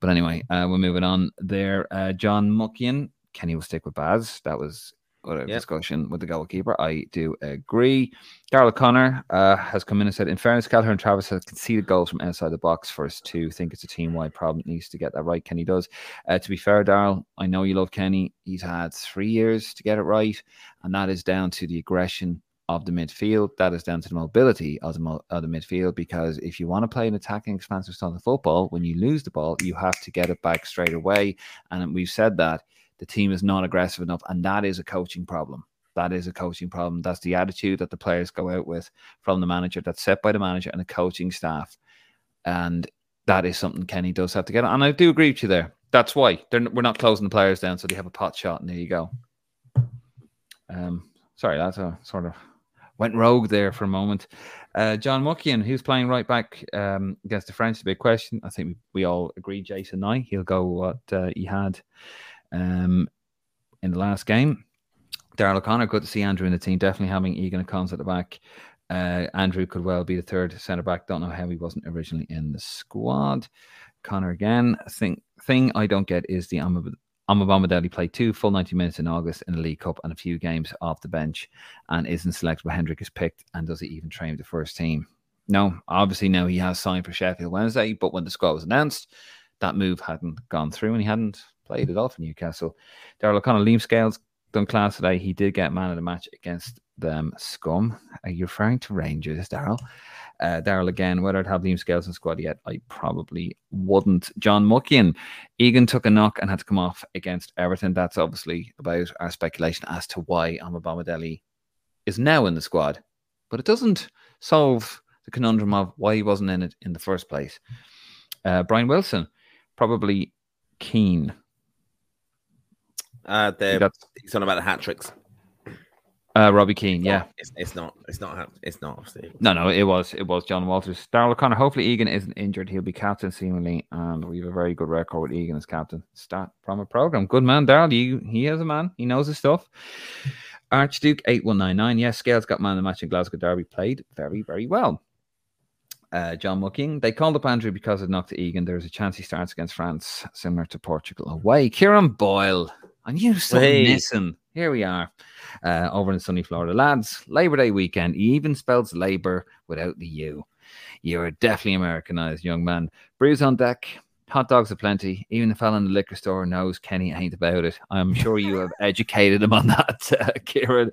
But anyway, uh, we're moving on there. Uh, John Muckian, Kenny will stick with Baz. That was what a yep. discussion with the goalkeeper. I do agree. Daryl O'Connor uh, has come in and said, in fairness, and Travis have conceded goals from outside the box for us to think it's a team wide problem. Needs to get that right. Kenny does. Uh, to be fair, Daryl, I know you love Kenny. He's had three years to get it right, and that is down to the aggression of the midfield. That is down to the mobility of the, of the midfield because if you want to play an attacking, expansive style of football, when you lose the ball, you have to get it back straight away. And we've said that the team is not aggressive enough, and that is a coaching problem. That is a coaching problem. That's the attitude that the players go out with from the manager. That's set by the manager and the coaching staff, and that is something Kenny does have to get. And I do agree with you there. That's why we're not closing the players down, so they have a pot shot, and there you go. Um, sorry, that's a sort of went rogue there for a moment. Uh, John Muckian, who's playing right back um, against the French, a big question. I think we, we all agree Jason Knight. He'll go what uh, he had um, in the last game. Daryl O'Connor, good to see Andrew in the team. Definitely having Egan and Cons at the back. Uh, Andrew could well be the third centre back. Don't know how he wasn't originally in the squad. Connor again. Thing thing I don't get is the Omobamidele played two full 90 minutes in August in the League Cup and a few games off the bench and isn't selected when Hendrick is picked and does he even train the first team? No, obviously now he has signed for Sheffield Wednesday, but when the squad was announced, that move hadn't gone through and he hadn't played at all for Newcastle. Daryl O'Connor, Liam Scales done class today. He did get man of the match against them scum. Are you referring to Rangers, Daryl? Uh, Daryl again, whether I'd have Liam Scales in squad yet, I probably wouldn't. John Muckian, Egan took a knock and had to come off against Everton. That's obviously about our speculation as to why Omobamidele is now in the squad, but it doesn't solve the conundrum of why he wasn't in it in the first place. Uh, Brian Wilson, Robbie Keane. Uh, he's on about the hat tricks. Uh, Robbie Keane, yeah. It's, it's, not. It's not. It's not. Steve. No, no, it was. It was John Walters. Daryl O'Connor. Hopefully, Egan isn't injured. He'll be captain seemingly, and we have a very good record with Egan as captain. Start from a program. Good man, Daryl. You, he is a man. He knows his stuff. Archduke eight one nine nine. Yes, Scales got man of the match in Glasgow Derby. Played very, very well. Uh, John Muckian. They called up Andrew because of knocked to Egan. There's a chance he starts against France, similar to Portugal away. Kieran Boyle. And you still hey. missing. Here we are uh, over in sunny Florida. Lads, Labor Day weekend. He even spells labor without the U. You're definitely Americanized, young man. Brews on deck. Hot dogs aplenty. Even the fella in the liquor store knows Kenny ain't about it. I'm sure you have educated him on that, uh, Kieran.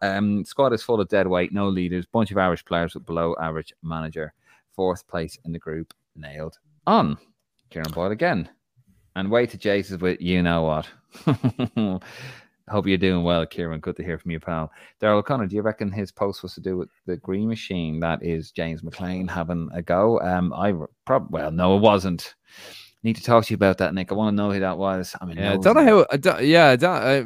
Um, squad is full of dead weight, no leaders, bunch of average players with below average manager. Fourth place in the group, nailed on. Kieran Boyle again. And way to Jesus with you know what. Hope you're doing well, Kieran. Good to hear from you, pal. Daryl O'Connor, do you reckon his post was to do with the green machine? That is James McLean having a go. Um, I prob well, no, it wasn't. Need to talk to you about that, Nick. I want to know who that was. I mean, yeah, I don't know how. I don't, yeah, I don't, I,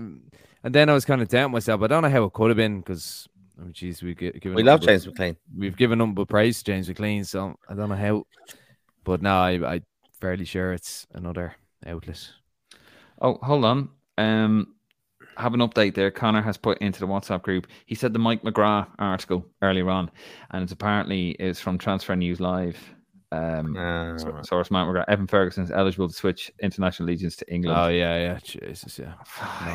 and then I was kind of down myself. I don't know how it could have been because, oh, geez, we given we love James McLean. We've given him a praise to James McLean, so I don't know how. But no, I, I'm fairly sure it's another outlet. Oh, hold on. Um, have an update there. Connor has put into the WhatsApp group. He said the Mike McGrath article earlier on, and it's apparently is from Transfer News Live. Um, uh, source Matt McGrath. Evan Ferguson's eligible to switch international allegiance to England. Oh yeah, yeah, Jesus, yeah.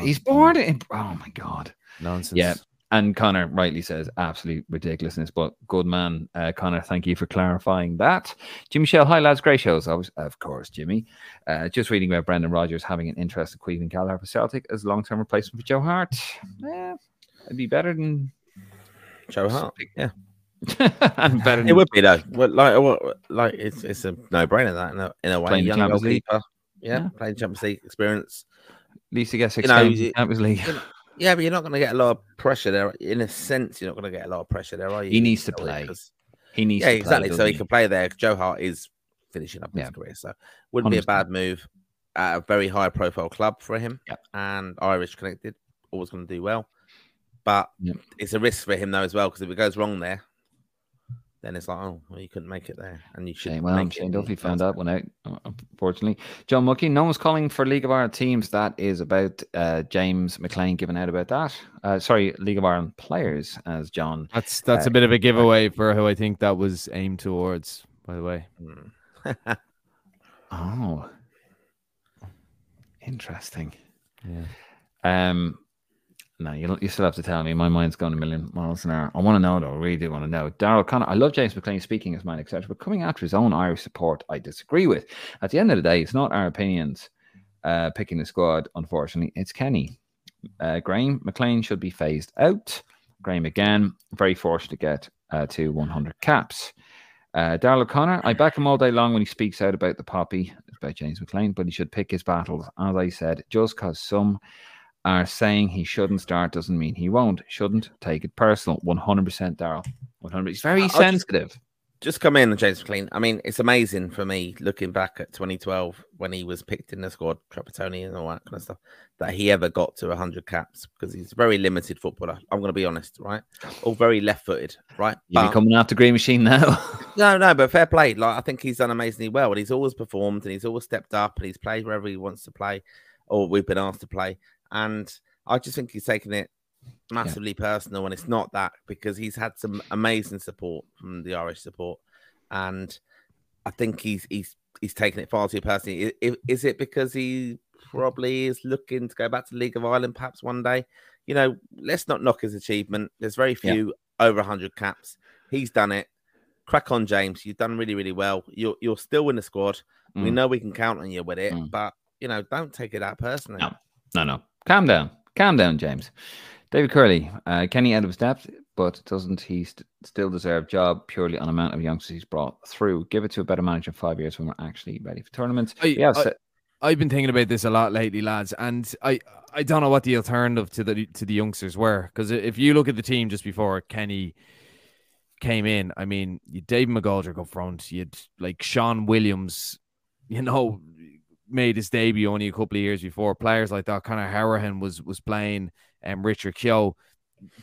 He's born in. Oh my god, nonsense. Yeah, and Connor rightly says absolute ridiculousness, but good man, uh, Connor. Thank you for clarifying that. Jimmy Shell, hi lads, great shows. Was, of course, Jimmy. Uh, just reading about Brendan Rodgers having an interest in Caoimhín Kelleher for Celtic as long term replacement for Joe Hart. Yeah, it'd be better than Joe Hart. Yeah. and better it would be though. Well, like, like it's it's a no brainer that in a, in a way. Playing young goalkeeper, yeah, yeah, playing Champions League experience. At least he gets six you know, games Champions League. You know, yeah, but you're not going to get a lot of pressure there. In a sense, you're not going to get a lot of pressure there, are you? He needs to play. He needs yeah, exactly. so he, he, can play there. Joe Hart is finishing up his career, so wouldn't 100%. be a bad move at a very high profile club for him. Yep. And Irish connected, always going to do well. But yep. it's a risk for him though as well because if it goes wrong there, then it's like, oh, well, you couldn't make it there, and you should. Shane, well, Shane Duffy found that one out, unfortunately. John Muckey, no one's calling for League of Ireland teams. That is about uh, James McLean giving out about that. Uh, sorry, League of Ireland players, as John. That's that's uh, a bit of a giveaway for who I think that was aimed towards. By the way. Hmm. oh, interesting. Yeah. Um, no, you, you still have to tell me. My mind's going a million miles an hour. I want to know, though. I really do want to know. Daryl Connor, I love James McLean speaking as man, etc. But coming after his own Irish support, I disagree with. At the end of the day, it's not our opinions uh, picking the squad, unfortunately. It's Kenny. Uh, Graham McLean should be phased out. Graham, again, very fortunate to get uh, to 100 caps. Uh, Daryl O'Connor, I back him all day long when he speaks out about the poppy, about James McLean, but he should pick his battles. As I said, just because some are saying he shouldn't start doesn't mean he won't. Shouldn't take it personal. 100% Daryl. 100 He's very I'll sensitive. Just, just, come in, James McLean. I mean, it's amazing for me looking back at 2012 when he was picked in the squad, Trapattoni and all that kind of stuff, that he ever got to 100 caps because he's a very limited footballer. I'm going to be honest, right? All very left footed, right? You're but, coming after Green Machine now. no, no, but fair play. Like, I think he's done amazingly well and he's always performed and he's always stepped up and he's played wherever he wants to play or we've been asked to play. And I just think he's taking it massively yeah. personal, and it's not that because he's had some amazing support from the Irish support, and I think he's he's he's taking it far too personally. Is, is it because he probably is looking to go back to League of Ireland perhaps one day. You know, let's not knock his achievement. There's very few yeah. over 100 caps. He's done it. Crack on, James. You've done really, really well. You're you're still in the squad. Mm. We know we can count on you with it, mm. but you know, don't take it out personally. No, no, no. Calm down. Calm down, James. David Curley, uh, Kenny out of his depth, but doesn't he st- still deserve job purely on amount of youngsters he's brought through? Give it to a better manager in five years when we're actually ready for tournaments. I, yeah, I, have been thinking about this a lot lately, lads, and I I don't know what the alternative to the to the youngsters were because if you look at the team just before Kenny came in, I mean, you Dave McGoldrick up front, you'd like Shaun Williams, you know, made his debut only a couple of years before. Players like that, Conor Hourihane was was playing, and um, Richard Keogh.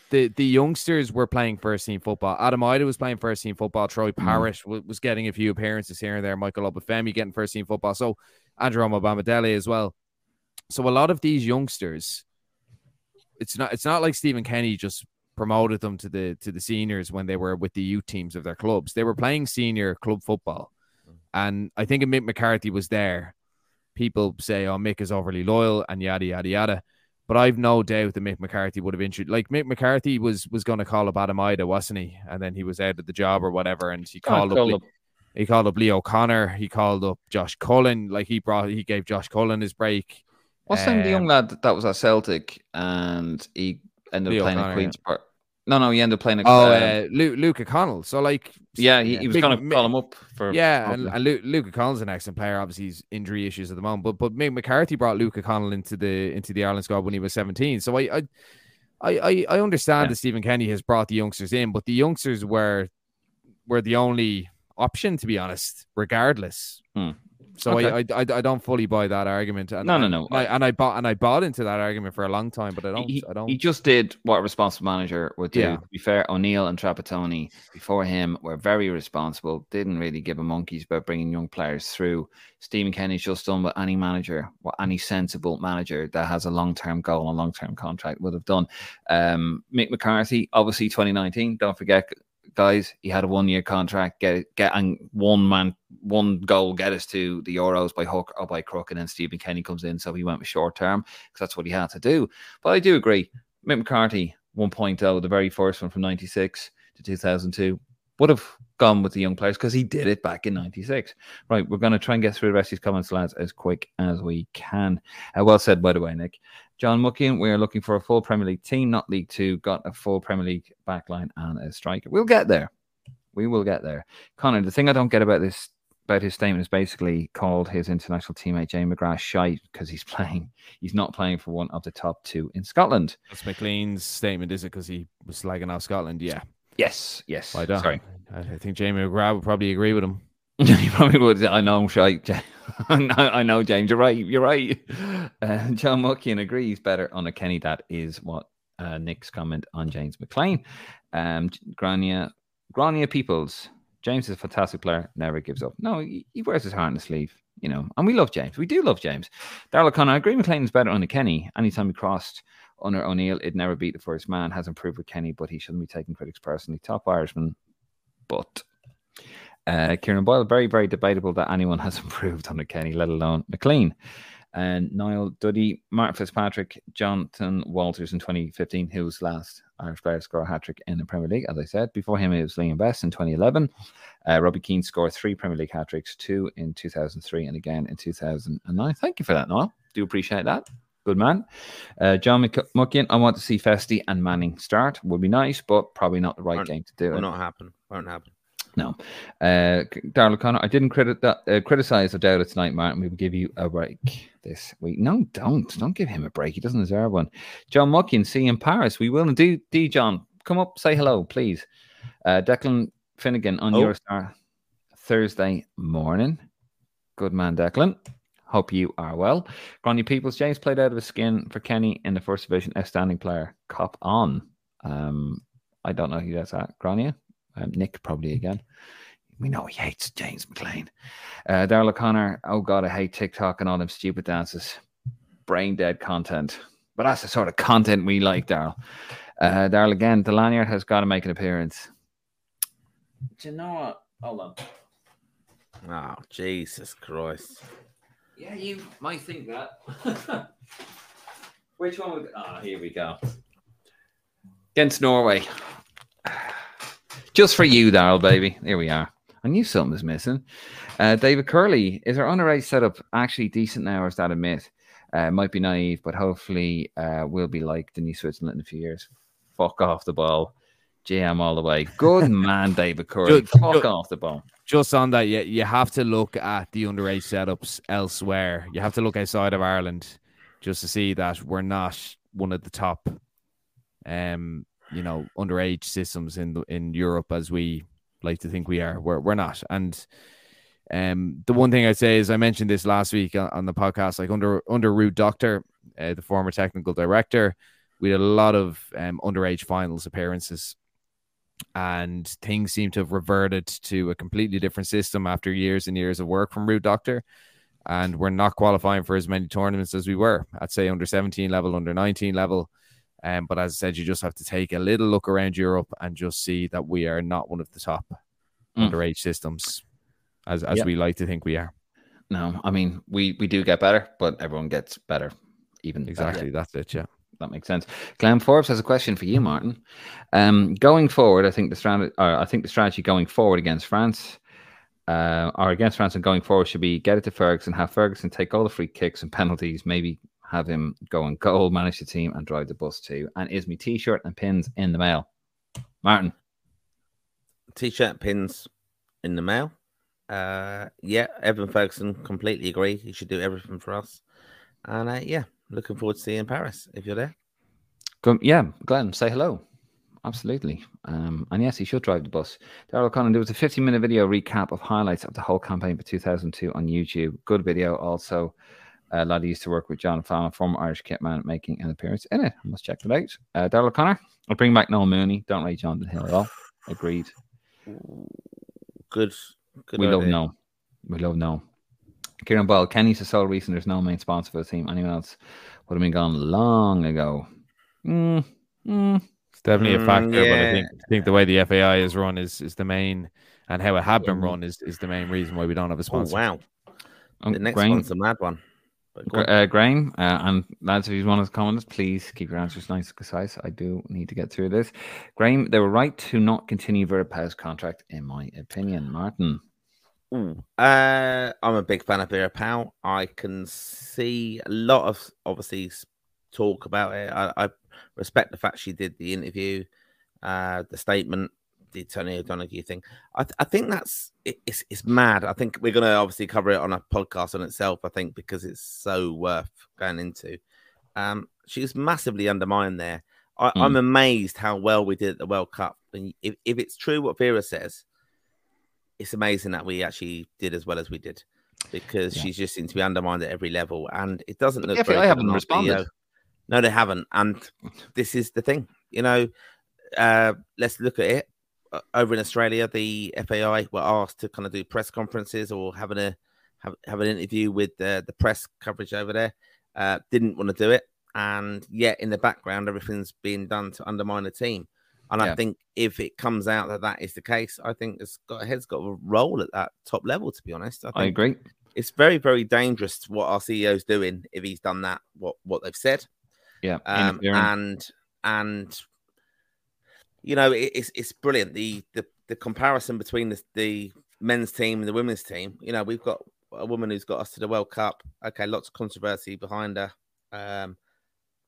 The the youngsters were playing first team football. Adam Idah was playing first team football. Troy mm. Parrott mm. was getting a few appearances here and there. Michael Obafemi getting first team football. So Andrew Omobamidele as well. So a lot of these youngsters, it's not it's not like Stephen Kenny just promoted them to the to the seniors when they were with the youth teams of their clubs. They were playing senior club football. Mm. And I think Mick McCarthy was there people say, "Oh, Mick is overly loyal," and yada yada yada. But I've no doubt that Mick McCarthy would have introduced. Like Mick McCarthy was was going to call up Adam Idah, wasn't he? And then he was out of the job or whatever, and he called up. up. He called up Lee O'Connor. He called up Josh Cullen. Like he brought, he gave Josh Cullen his break. What's um, the young um, lad that was at Celtic and he ended up playing at Queens Park? No, no, he ended up playing. A, oh, uh, Luke, Luca Connell. So like, yeah, he, he was going to call him up for. Yeah, and, and Luke, Luca Connell's an excellent player. Obviously, he's injury issues at the moment, but but Mick McCarthy brought Luca Connell into the into the Ireland squad when he was seventeen. So I I I, I understand yeah. that Stephen Kenny has brought the youngsters in, but the youngsters were were the only option to be honest, regardless. Hmm. So okay. I, I I don't fully buy that argument. And, no, no, no. And I, and I bought and I bought into that argument for a long time, but I don't. He, I don't. He just did what a responsible manager would do. Yeah. To be fair, O'Neill and Trapattoni before him were very responsible. Didn't really give a monkeys about bringing young players through. Stephen Kenny's just done what any manager, what any sensible manager that has a long term goal and long term contract would have done. Um, Mick McCarthy, obviously 2019. Don't forget guys. He had a one year contract, get get and one man, one goal, get us to the Euros by hook or by crook, and then Stephen Kenny comes in, so he went with short term because that's what he had to do. But I do agree, Mick McCarthy 1.0, the very first one from '96 to 2002, would have gone with the young players because he did it back in 96. Right, we're going to try and get through the rest of these comments, lads, as quick as we can. Uh, well said, by the way, Nick. John Muckian, we're looking for a full Premier League team, not League Two. Got a full Premier League backline and a striker. We'll get there. We will get there. Connor, the thing I don't get about this about his statement is basically called his international teammate Jamie McGrath shite because he's playing. He's not playing for one of the top two in Scotland. That's McLean's statement, is it? Because he was slagging off Scotland. Yeah. Yes. Yes. I don't. Sorry. I think Jamie McGrath would probably agree with him. you probably would. I know, shite. I know, James. You're right. You're right. Uh, John Muckian agrees better on a Kenny. That is what uh, Nick's comment on James McLean. Um, Grania, Grania Peoples. James is a fantastic player. Never gives up. No, he, he wears his heart on his sleeve. You know, and we love James. We do love James. Daryl O'Connor. I agree. McLean is better a Kenny. Anytime he crossed under O'Neill, it never beat the first man. Has improved with Kenny, but he shouldn't be taking critics personally. Top Irishman, but uh, Kieran Boyle, very, very debatable that anyone has improved under Kenny, let alone McLean. And Niall Duddy, Mark Fitzpatrick, Jonathan Walters in 2015, who was last Irish player to score a hat trick in the Premier League, as I said. Before him, it was Leon Best in 2011. Uh, Robbie Keane scored three Premier League hat tricks, two in 2003 and again in 2009. Thank you for that, Niall. Do appreciate that. Good man. Uh, John McMuckian, I want to see Festy and Manning start. Would be nice, but probably not the right Won't, game to do will it. Will not happen. Won't happen. No. Uh, Daryl O'Connor, I didn't credit that, uh, criticize O'Dowda tonight, Martin. We will give you a break this week. No, don't. Don't give him a break. He doesn't deserve one. John Muckian, see you in Paris. We will. Do, D. John, come up, say hello, please. Uh, Declan Finnegan on oh. Eurostar Thursday morning. Good man, Declan. Hope you are well. Grania Peoples, James played out of his skin for Kenny in the first division. Outstanding player. Cop on. Um, I don't know who that's at. Grania? Um, Nick probably again. We know he hates James McLean. Uh, Daryl O'Connor, oh God, I hate TikTok and all them stupid dances. Brain dead content. But that's the sort of content we like, Daryl. Uh, Daryl again, the lanyard has got to make an appearance. Do you know what? Hold on. Oh, Jesus Christ. Yeah, you might think that. Which one would? Ah, oh, here we go. Against Norway. Just for you, Daryl, baby. Here we are. I knew something was missing. Uh, David Curley, is our underage setup actually decent now, or is that a myth? Uh, might be naive, but hopefully uh, we'll be like the new Switzerland in a few years. Fuck off the ball. GM all the way. Good man, David Curley. Just, Fuck just, off the ball. Just on that, you, you have to look at the underage setups elsewhere. You have to look outside of Ireland just to see that we're not one of the top um you know underage systems in the, in Europe as we like to think we are. We're we're not. And um the one thing I'd say is I mentioned this last week on, the podcast, like under under Ruud Dokter, uh, the former technical director, we had a lot of um, underage finals appearances and things seem to have reverted to a completely different system after years and years of work from Ruud Dokter. And we're not qualifying for as many tournaments as we were at say under 17 level, under 19 level. Um, but as I said, you just have to take a little look around Europe and just see that we are not one of the top mm. underage systems, as as yep. we like to think we are. No, I mean we we do get better, but everyone gets better. Even exactly, better. that's it. Yeah that makes sense. Glenn Forbes has a question for you, Martin. Um, going forward, I think the strategy, I think the strategy going forward against France, uh, or against France and going forward should be get it to Ferguson, have Ferguson take all the free kicks and penalties, maybe have him go and goal, manage the team, and drive the bus too. And is me t-shirt and pins in the mail, Martin? T-shirt pins in the mail. Uh, yeah, Evan Ferguson completely agree. He should do everything for us. And uh, yeah, looking forward to seeing in Paris if you're there. Come, yeah, Glenn, say hello. Absolutely. Um, and yes, he should drive the bus. Daryl O'Connor, there was a 15 minute video recap of highlights of the whole campaign for 2002 on YouTube. Good video. Also, a lad used to work with John Fallon, former Irish kitman, making an appearance in it. I must check it out. Uh, Daryl O'Connor, I'll bring back Noel Mooney. Don't rate Jonathan Hill at all. Agreed. Good. Good we idea. love no. We love no. Kieran Boyle, Kenny's the sole reason there's no main sponsor for the team. Anyone else would have been gone long ago. Mm, mm. It's definitely a factor, yeah. but I think I think the way the FAI is run is is the main, and how it had been run is is the main reason why we don't have a sponsor. Oh, wow, um, the next Grain, one's a mad one. Uh, Graham uh, and lads, if you want to comment, please keep your answers nice and concise. I do need to get through this. Graham, they were right to not continue Vera Pauw's contract, in my opinion. Martin. Ooh, uh, I'm a big fan of Vera Pauw. I can see a lot of obviously talk about it. I, I respect the fact she did the interview, uh, the statement, the Tony O'Donoghue thing. I, th- I think that's it, it's it's mad. I think we're gonna obviously cover it on a podcast on itself. I think because it's so worth going into. Um, she was massively undermined there. I, am mm. amazed how well we did at the World Cup. And if, if it's true what Vera says, it's amazing that we actually did as well as we did because yeah. she just seems to be undermined at every level, and it doesn't look. Yeah, I haven't responded. No, they haven't, and this is the thing. You know, uh, let's look at it. Uh, over in Australia, the FAI were asked to kind of do press conferences or having a have, have an interview with the, the press coverage over there. Uh, didn't want to do it, and yet in the background, everything's being done to undermine the team. And yeah. I think if it comes out that that is the case, I think it's got head's got a role at that top level. To be honest, I, I agree. It's very very dangerous what our CEO's doing if he's done that. What what they've said. Yeah, um, and and you know it, it's it's brilliant the the the comparison between the, the men's team and the women's team. You know we've got a woman who's got us to the World Cup. Okay, lots of controversy behind her. Um,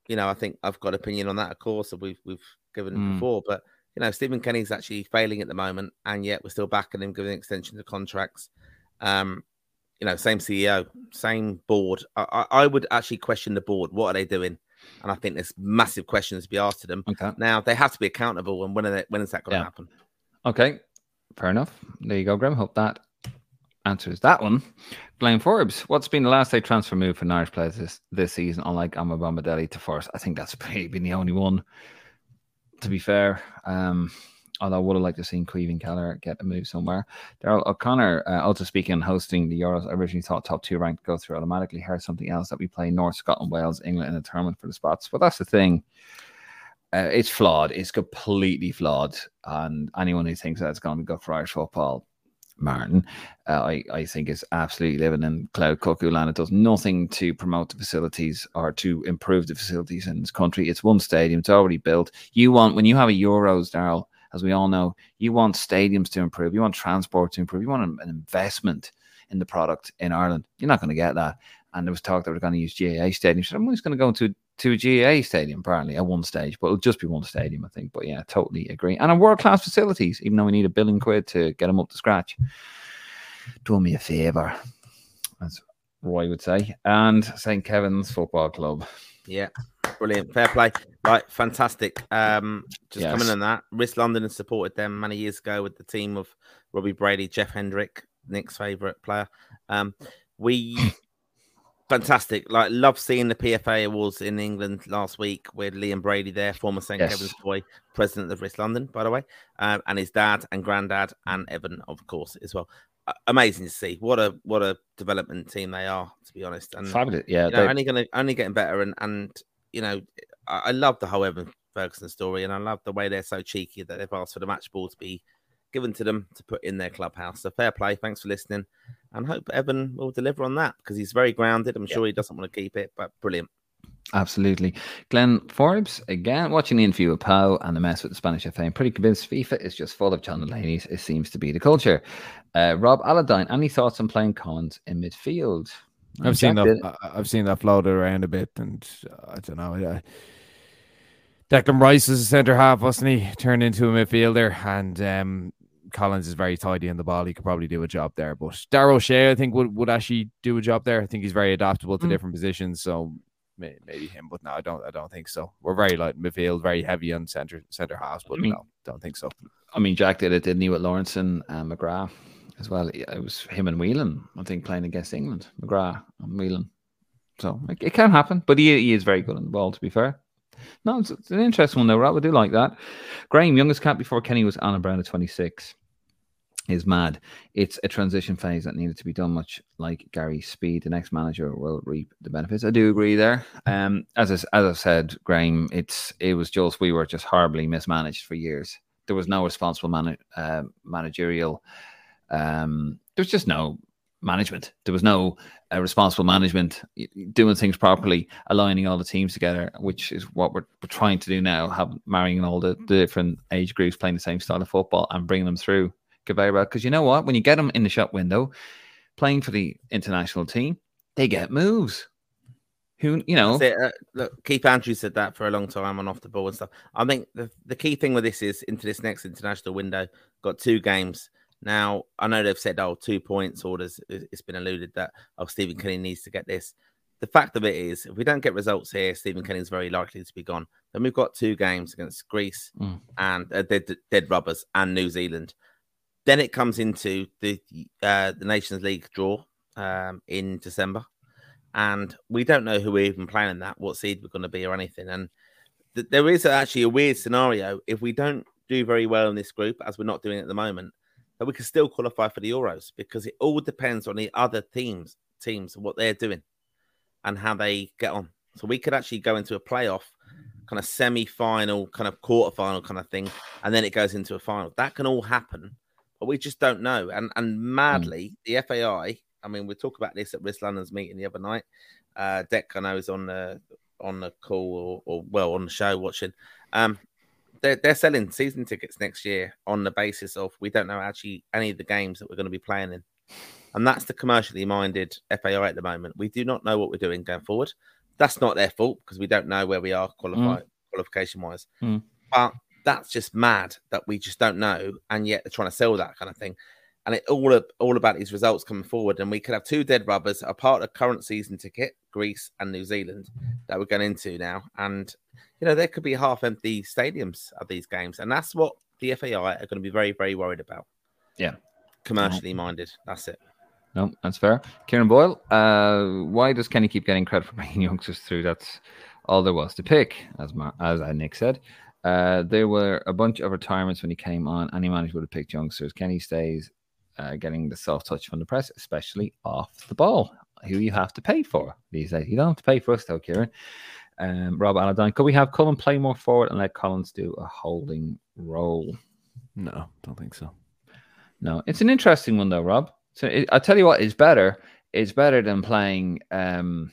you know, I think I've got opinion on that, of course. We've we've given mm. before. But you know, Stephen Kenny's actually failing at the moment, and yet we're still backing him, giving extensions of contracts. Um, you know, same CEO, same board. I, I, would actually question the board. What are they doing? And I think there's massive questions to be asked to them. Okay. Now they have to be accountable. And when are they, when is that going to yeah. happen? Okay, fair enough. There you go, Graham. Hope that answers that one. Glenn Forbes, what's been the last day transfer move for Irish players this, this season, unlike Omobamidele to Forest? I think that's probably been the only one to be fair. Um, although I would have liked to see Caoimhín Kelleher get a move somewhere. Daryl O'Connor, uh, also speaking on hosting the Euros, I originally thought top two ranked go through automatically. Heard something else that we play North Scotland, Wales, England in a tournament for the spots. But that's the thing. Uh, it's flawed. It's completely flawed. And anyone who thinks that it's going to go for Irish football, Martin, uh, I, I think is absolutely living in cloud cuckoo land. It does nothing to promote the facilities or to improve the facilities in this country. It's one stadium, it's already built. You want, when you have a Euros, Daryl, as we all know, you want stadiums to improve, you want transport to improve, you want an, investment in the product in Ireland. You're not going to get that. And there was talk that we're going to use GAA stadium. So I'm just going to go into to a GAA stadium apparently at one stage, but it'll just be one stadium, I think. But yeah, totally agree. And a world class facilities, even though we need a billion quid to get them up to scratch. Do me a favour, as Roy would say. And St. Kevin's Football Club. Yeah, brilliant, fair play, right, fantastic. Um, just yes. coming on that, Risk London has supported them many years ago with the team of Robbie Brady, Jeff Hendrick, Nick's favourite player. Um, we fantastic. Like, love seeing the PFA Awards in England last week with Liam Brady there, former St. Yes. Kevin's boy, president of Risk London, by the way, um, and his dad and granddad and Evan, of course, as well. Uh, amazing to see. What a what a development team they are, to be honest. And fabulous, yeah. You know, only gonna only getting better, and and you know, I, I love the whole Evan Ferguson story, and I love the way they're so cheeky that they've asked for the match ball to be given to them to put in their clubhouse. So fair play. Thanks for listening, and hope Evan will deliver on that because he's very grounded. I'm sure he doesn't want to keep it, but brilliant. Absolutely. Glenn Forbes, again, watching the interview with Pauw and the mess with the Spanish FA. I'm pretty convinced FIFA is just full of John Delaney's. It seems to be the culture. Uh, Rob Aladine, any thoughts on playing Collins in midfield? I've seen that. I've seen that floated around a bit, and uh, I don't know. I, Declan Rice was a centre half, wasn't he? Turned into a midfielder, and um, Collins is very tidy in the ball. He could probably do a job there. But Dara O'Shea, I think, would, would actually do a job there. I think he's very adaptable to mm. different positions. So maybe him, but no, I don't. I don't think so. We're very light midfield, very heavy on centre centre halves, but I mean, no, don't think so. I mean, Jack did it, didn't he, with Lawrence and uh, McGrath as well? It was him and Whelan, I think, playing against England. McGrath and Whelan. So it, it can happen, but he, he is very good on the ball. To be fair. No, it's, it's an interesting one though, right? We do like that. Graham, youngest cap before Kenny was Alan Browne at 26 is mad. It's a transition phase that needed to be done, much like Gary Speed. The next manager will reap the benefits. I do agree there. Um, as I, as I said, Graham, it's it was just we were just horribly mismanaged for years. There was no responsible man, uh, managerial. Um, there was just no management. There was no uh, responsible management doing things properly, aligning all the teams together, which is what we're, we're trying to do now. Have marrying all the, the different age groups playing the same style of football and bringing them through well. Because you know what? When you get them in the shop window, playing for the international team, they get moves. Who you know? Uh, look, Keith Andrews said that for a long time on off the ball and stuff. I think the, the key thing with this is into this next international window, got two games. Now I know they've said oh two points orders. It's been alluded that oh Stephen Kenny needs to get this. The fact of it is, if we don't get results here, Stephen Kenny is very likely to be gone. Then we've got two games against Greece mm. and uh, dead, dead rubbers and New Zealand. Then it comes into the uh, the Nations League draw um, in December, and we don't know who we're even playing in that, what seed we're going to be, or anything. And th- there is actually a weird scenario if we don't do very well in this group, as we're not doing at the moment, that we can still qualify for the Euros because it all depends on the other teams, teams what they're doing, and how they get on. So we could actually go into a playoff kind of semi-final, kind of quarter-final kind of thing, and then it goes into a final. That can all happen but we just don't know. And and hmm. madly, mm. the FAI. I mean, we talked about this at Risk London's meeting the other night. Uh, Deck, I know, is on the on the call or, or well on the show watching. Um, they're they're selling season tickets next year on the basis of we don't know actually any of the games that we're going to be playing in, and that's the commercially minded FAI at the moment. We do not know what we're doing going forward. That's not their fault because we don't know where we are qualified mm. qualification wise. Mm. But that's just mad that we just don't know, and yet they're trying to sell that kind of thing. And it all all about these results coming forward, and we could have two dead rubbers, a part of current season ticket, Greece and New Zealand, that we're going into now, and you know there could be half empty stadiums at these games, and that's what the FAI are going to be very very worried about. Yeah, commercially minded. That's it. No, that's fair. Kieran Boyle, uh, why does Kenny keep getting credit for bringing youngsters through? That's all there was to pick, as Mar- as Nick said. Uh, there were a bunch of retirements when he came on. Any manager would have picked youngsters. Kenny stays uh, getting the soft touch from the press, especially off the ball, who you have to pay for these days. You don't have to pay for us, though, Kieran. Um, Rob Aladine, could we have Cullen play more forward and let Collins do a holding role? No, don't think so. no. It's an interesting one though, Rob. So it, I'll tell you what is better. It's better than playing um,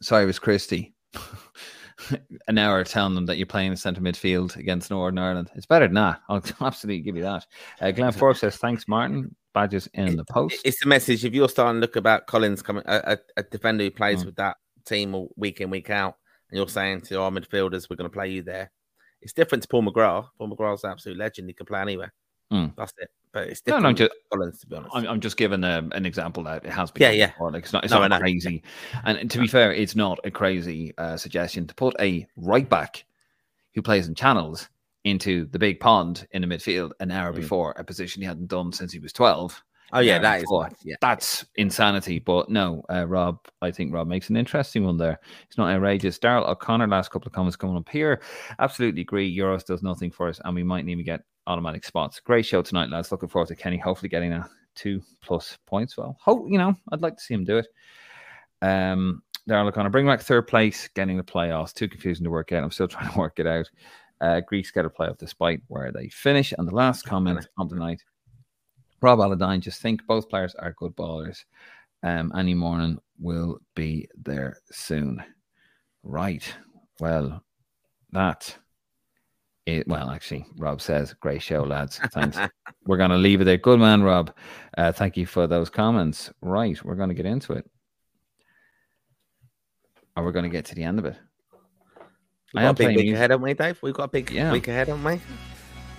Cyrus Christie. an hour telling them that you're playing in centre midfield against Northern Ireland. It's better than that. I'll absolutely give you that. Uh, Glenn Fork says, thanks, Martin. Badges in the post. It's the message. If you're starting to look about Collins coming, a, a, a defender who plays mm. with that team week in, week out, and you're saying to our midfielders, we're going to play you there. It's different to Paul McGrath. Paul McGrath's an absolute legend. He can play anywhere. Mm. That's it. But it's different. No, no, just, Collins, to be honest. I'm, I'm just giving a, an example that it has been. Yeah, yeah. Before. Like it's not, it's no, not crazy. And to be fair, it's not a crazy uh, suggestion to put a right back who plays in channels into the big pond in the midfield an hour mm. before a position he hadn't done since he was 12. Oh yeah, that before. is yeah. that's insanity. But no, uh, Rob, I think Rob makes an interesting one there. It's not outrageous. Daryl O'Connor, last couple of comments coming up here. Absolutely agree. Euros does nothing for us, and we might even get automatic spots. Great show tonight, lads. Looking forward to Kenny hopefully getting a two plus points. Well, hope you know, I'd like to see him do it. Um, Daryl O'Connor, bring back third place, getting the playoffs. Too confusing to work out. I'm still trying to work it out. Uh, Greece get a playoff despite where they finish. And the last comment on the night, Rob Aladine, just think both players are good ballers. Um, Annie Morning will be there soon. Right. Well, that it, well, actually, Rob says, "Great show, lads. Thanks. we're going to leave it there. Good man, Rob. Uh, thank you for those comments. Right, we're going to get into it. Are we going to get to the end of it? I am a big week ahead, haven't we, Dave? We've got a big yeah. week ahead, haven't we?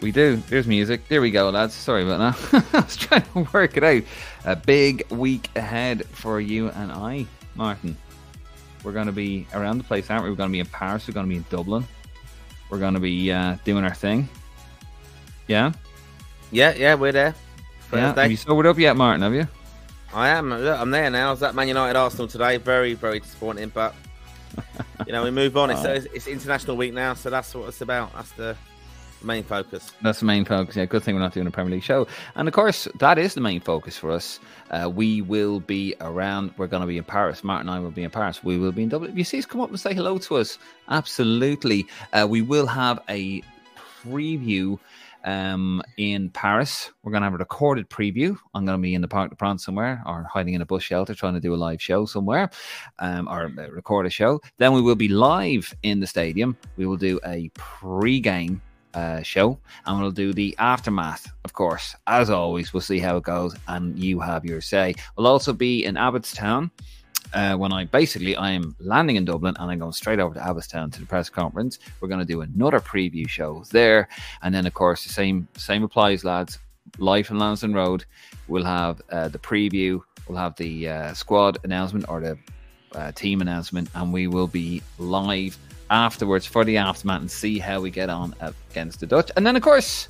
We do. There's music. There we go, lads. Sorry about that. I was trying to work it out. A big week ahead for you and I, Martin. We're going to be around the place, aren't we? We're going to be in Paris. We're going to be in Dublin. We're going to be uh, doing our thing. Yeah? Yeah, yeah, we're there. Yeah. Have you sobered up yet, Martin? Have you? I am. Look, I'm there now. I was at Man United Arsenal today. Very, very disappointing, but you know we move on. It's, it's, it's international week now, so that's what it's about. That's the main focus. That's the main focus. Yeah, good thing we're not doing a Premier League show. And of course, that is the main focus for us. Uh, we will be around. We're going to be in Paris. Martin and I will be in Paris. We will be in Dublin. If you see us, come up and say hello to us. Absolutely. Uh, we will have a preview um, in Paris. We're going to have a recorded preview. I'm going to be in the Parc de France somewhere or hiding in a bus shelter trying to do a live show somewhere um, or record a show. Then we will be live in the stadium. We will do a pre-game uh, show, and we'll do the aftermath, of course. As always, we'll see how it goes, and you have your say. We'll also be in Abbottstown. Uh, when I basically I am landing in Dublin and I'm going straight over to Abbottstown to the press conference. We're going to do another preview show there, and then of course the same same applies, lads. Life in Lansdowne Road. We'll have uh, the preview. We'll have the uh, squad announcement or the uh, team announcement, and we will be live afterwards for the aftermath and see how we get on against the Dutch. And then, of course,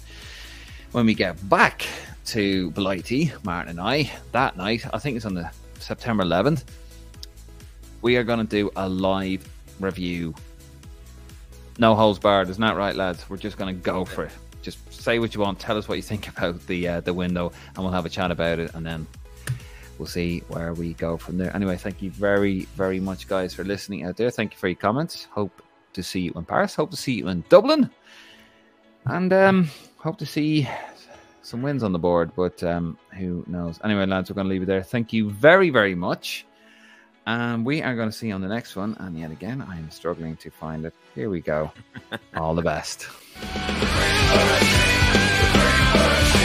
when we get back to Blighty, Martin and I, that night, I think it's on the September 11th, we are going to do a live review. No holes barred, isn't that right, lads? We're just going to go for it. Just say what you want. Tell us what you think about the uh, the window, and we'll have a chat about it, and then we'll see where we go from there. Anyway, thank you very, very much, guys, for listening out there. Thank you for your comments. Hope to see you in Paris. Hope to see you in Dublin. And um, hope to see some wins on the board, but um, who knows? Anyway, lads, we're going to leave it there. Thank you very, very much. And we are going to see you on the next one. And yet again, I am struggling to find it. Here we go. All the best.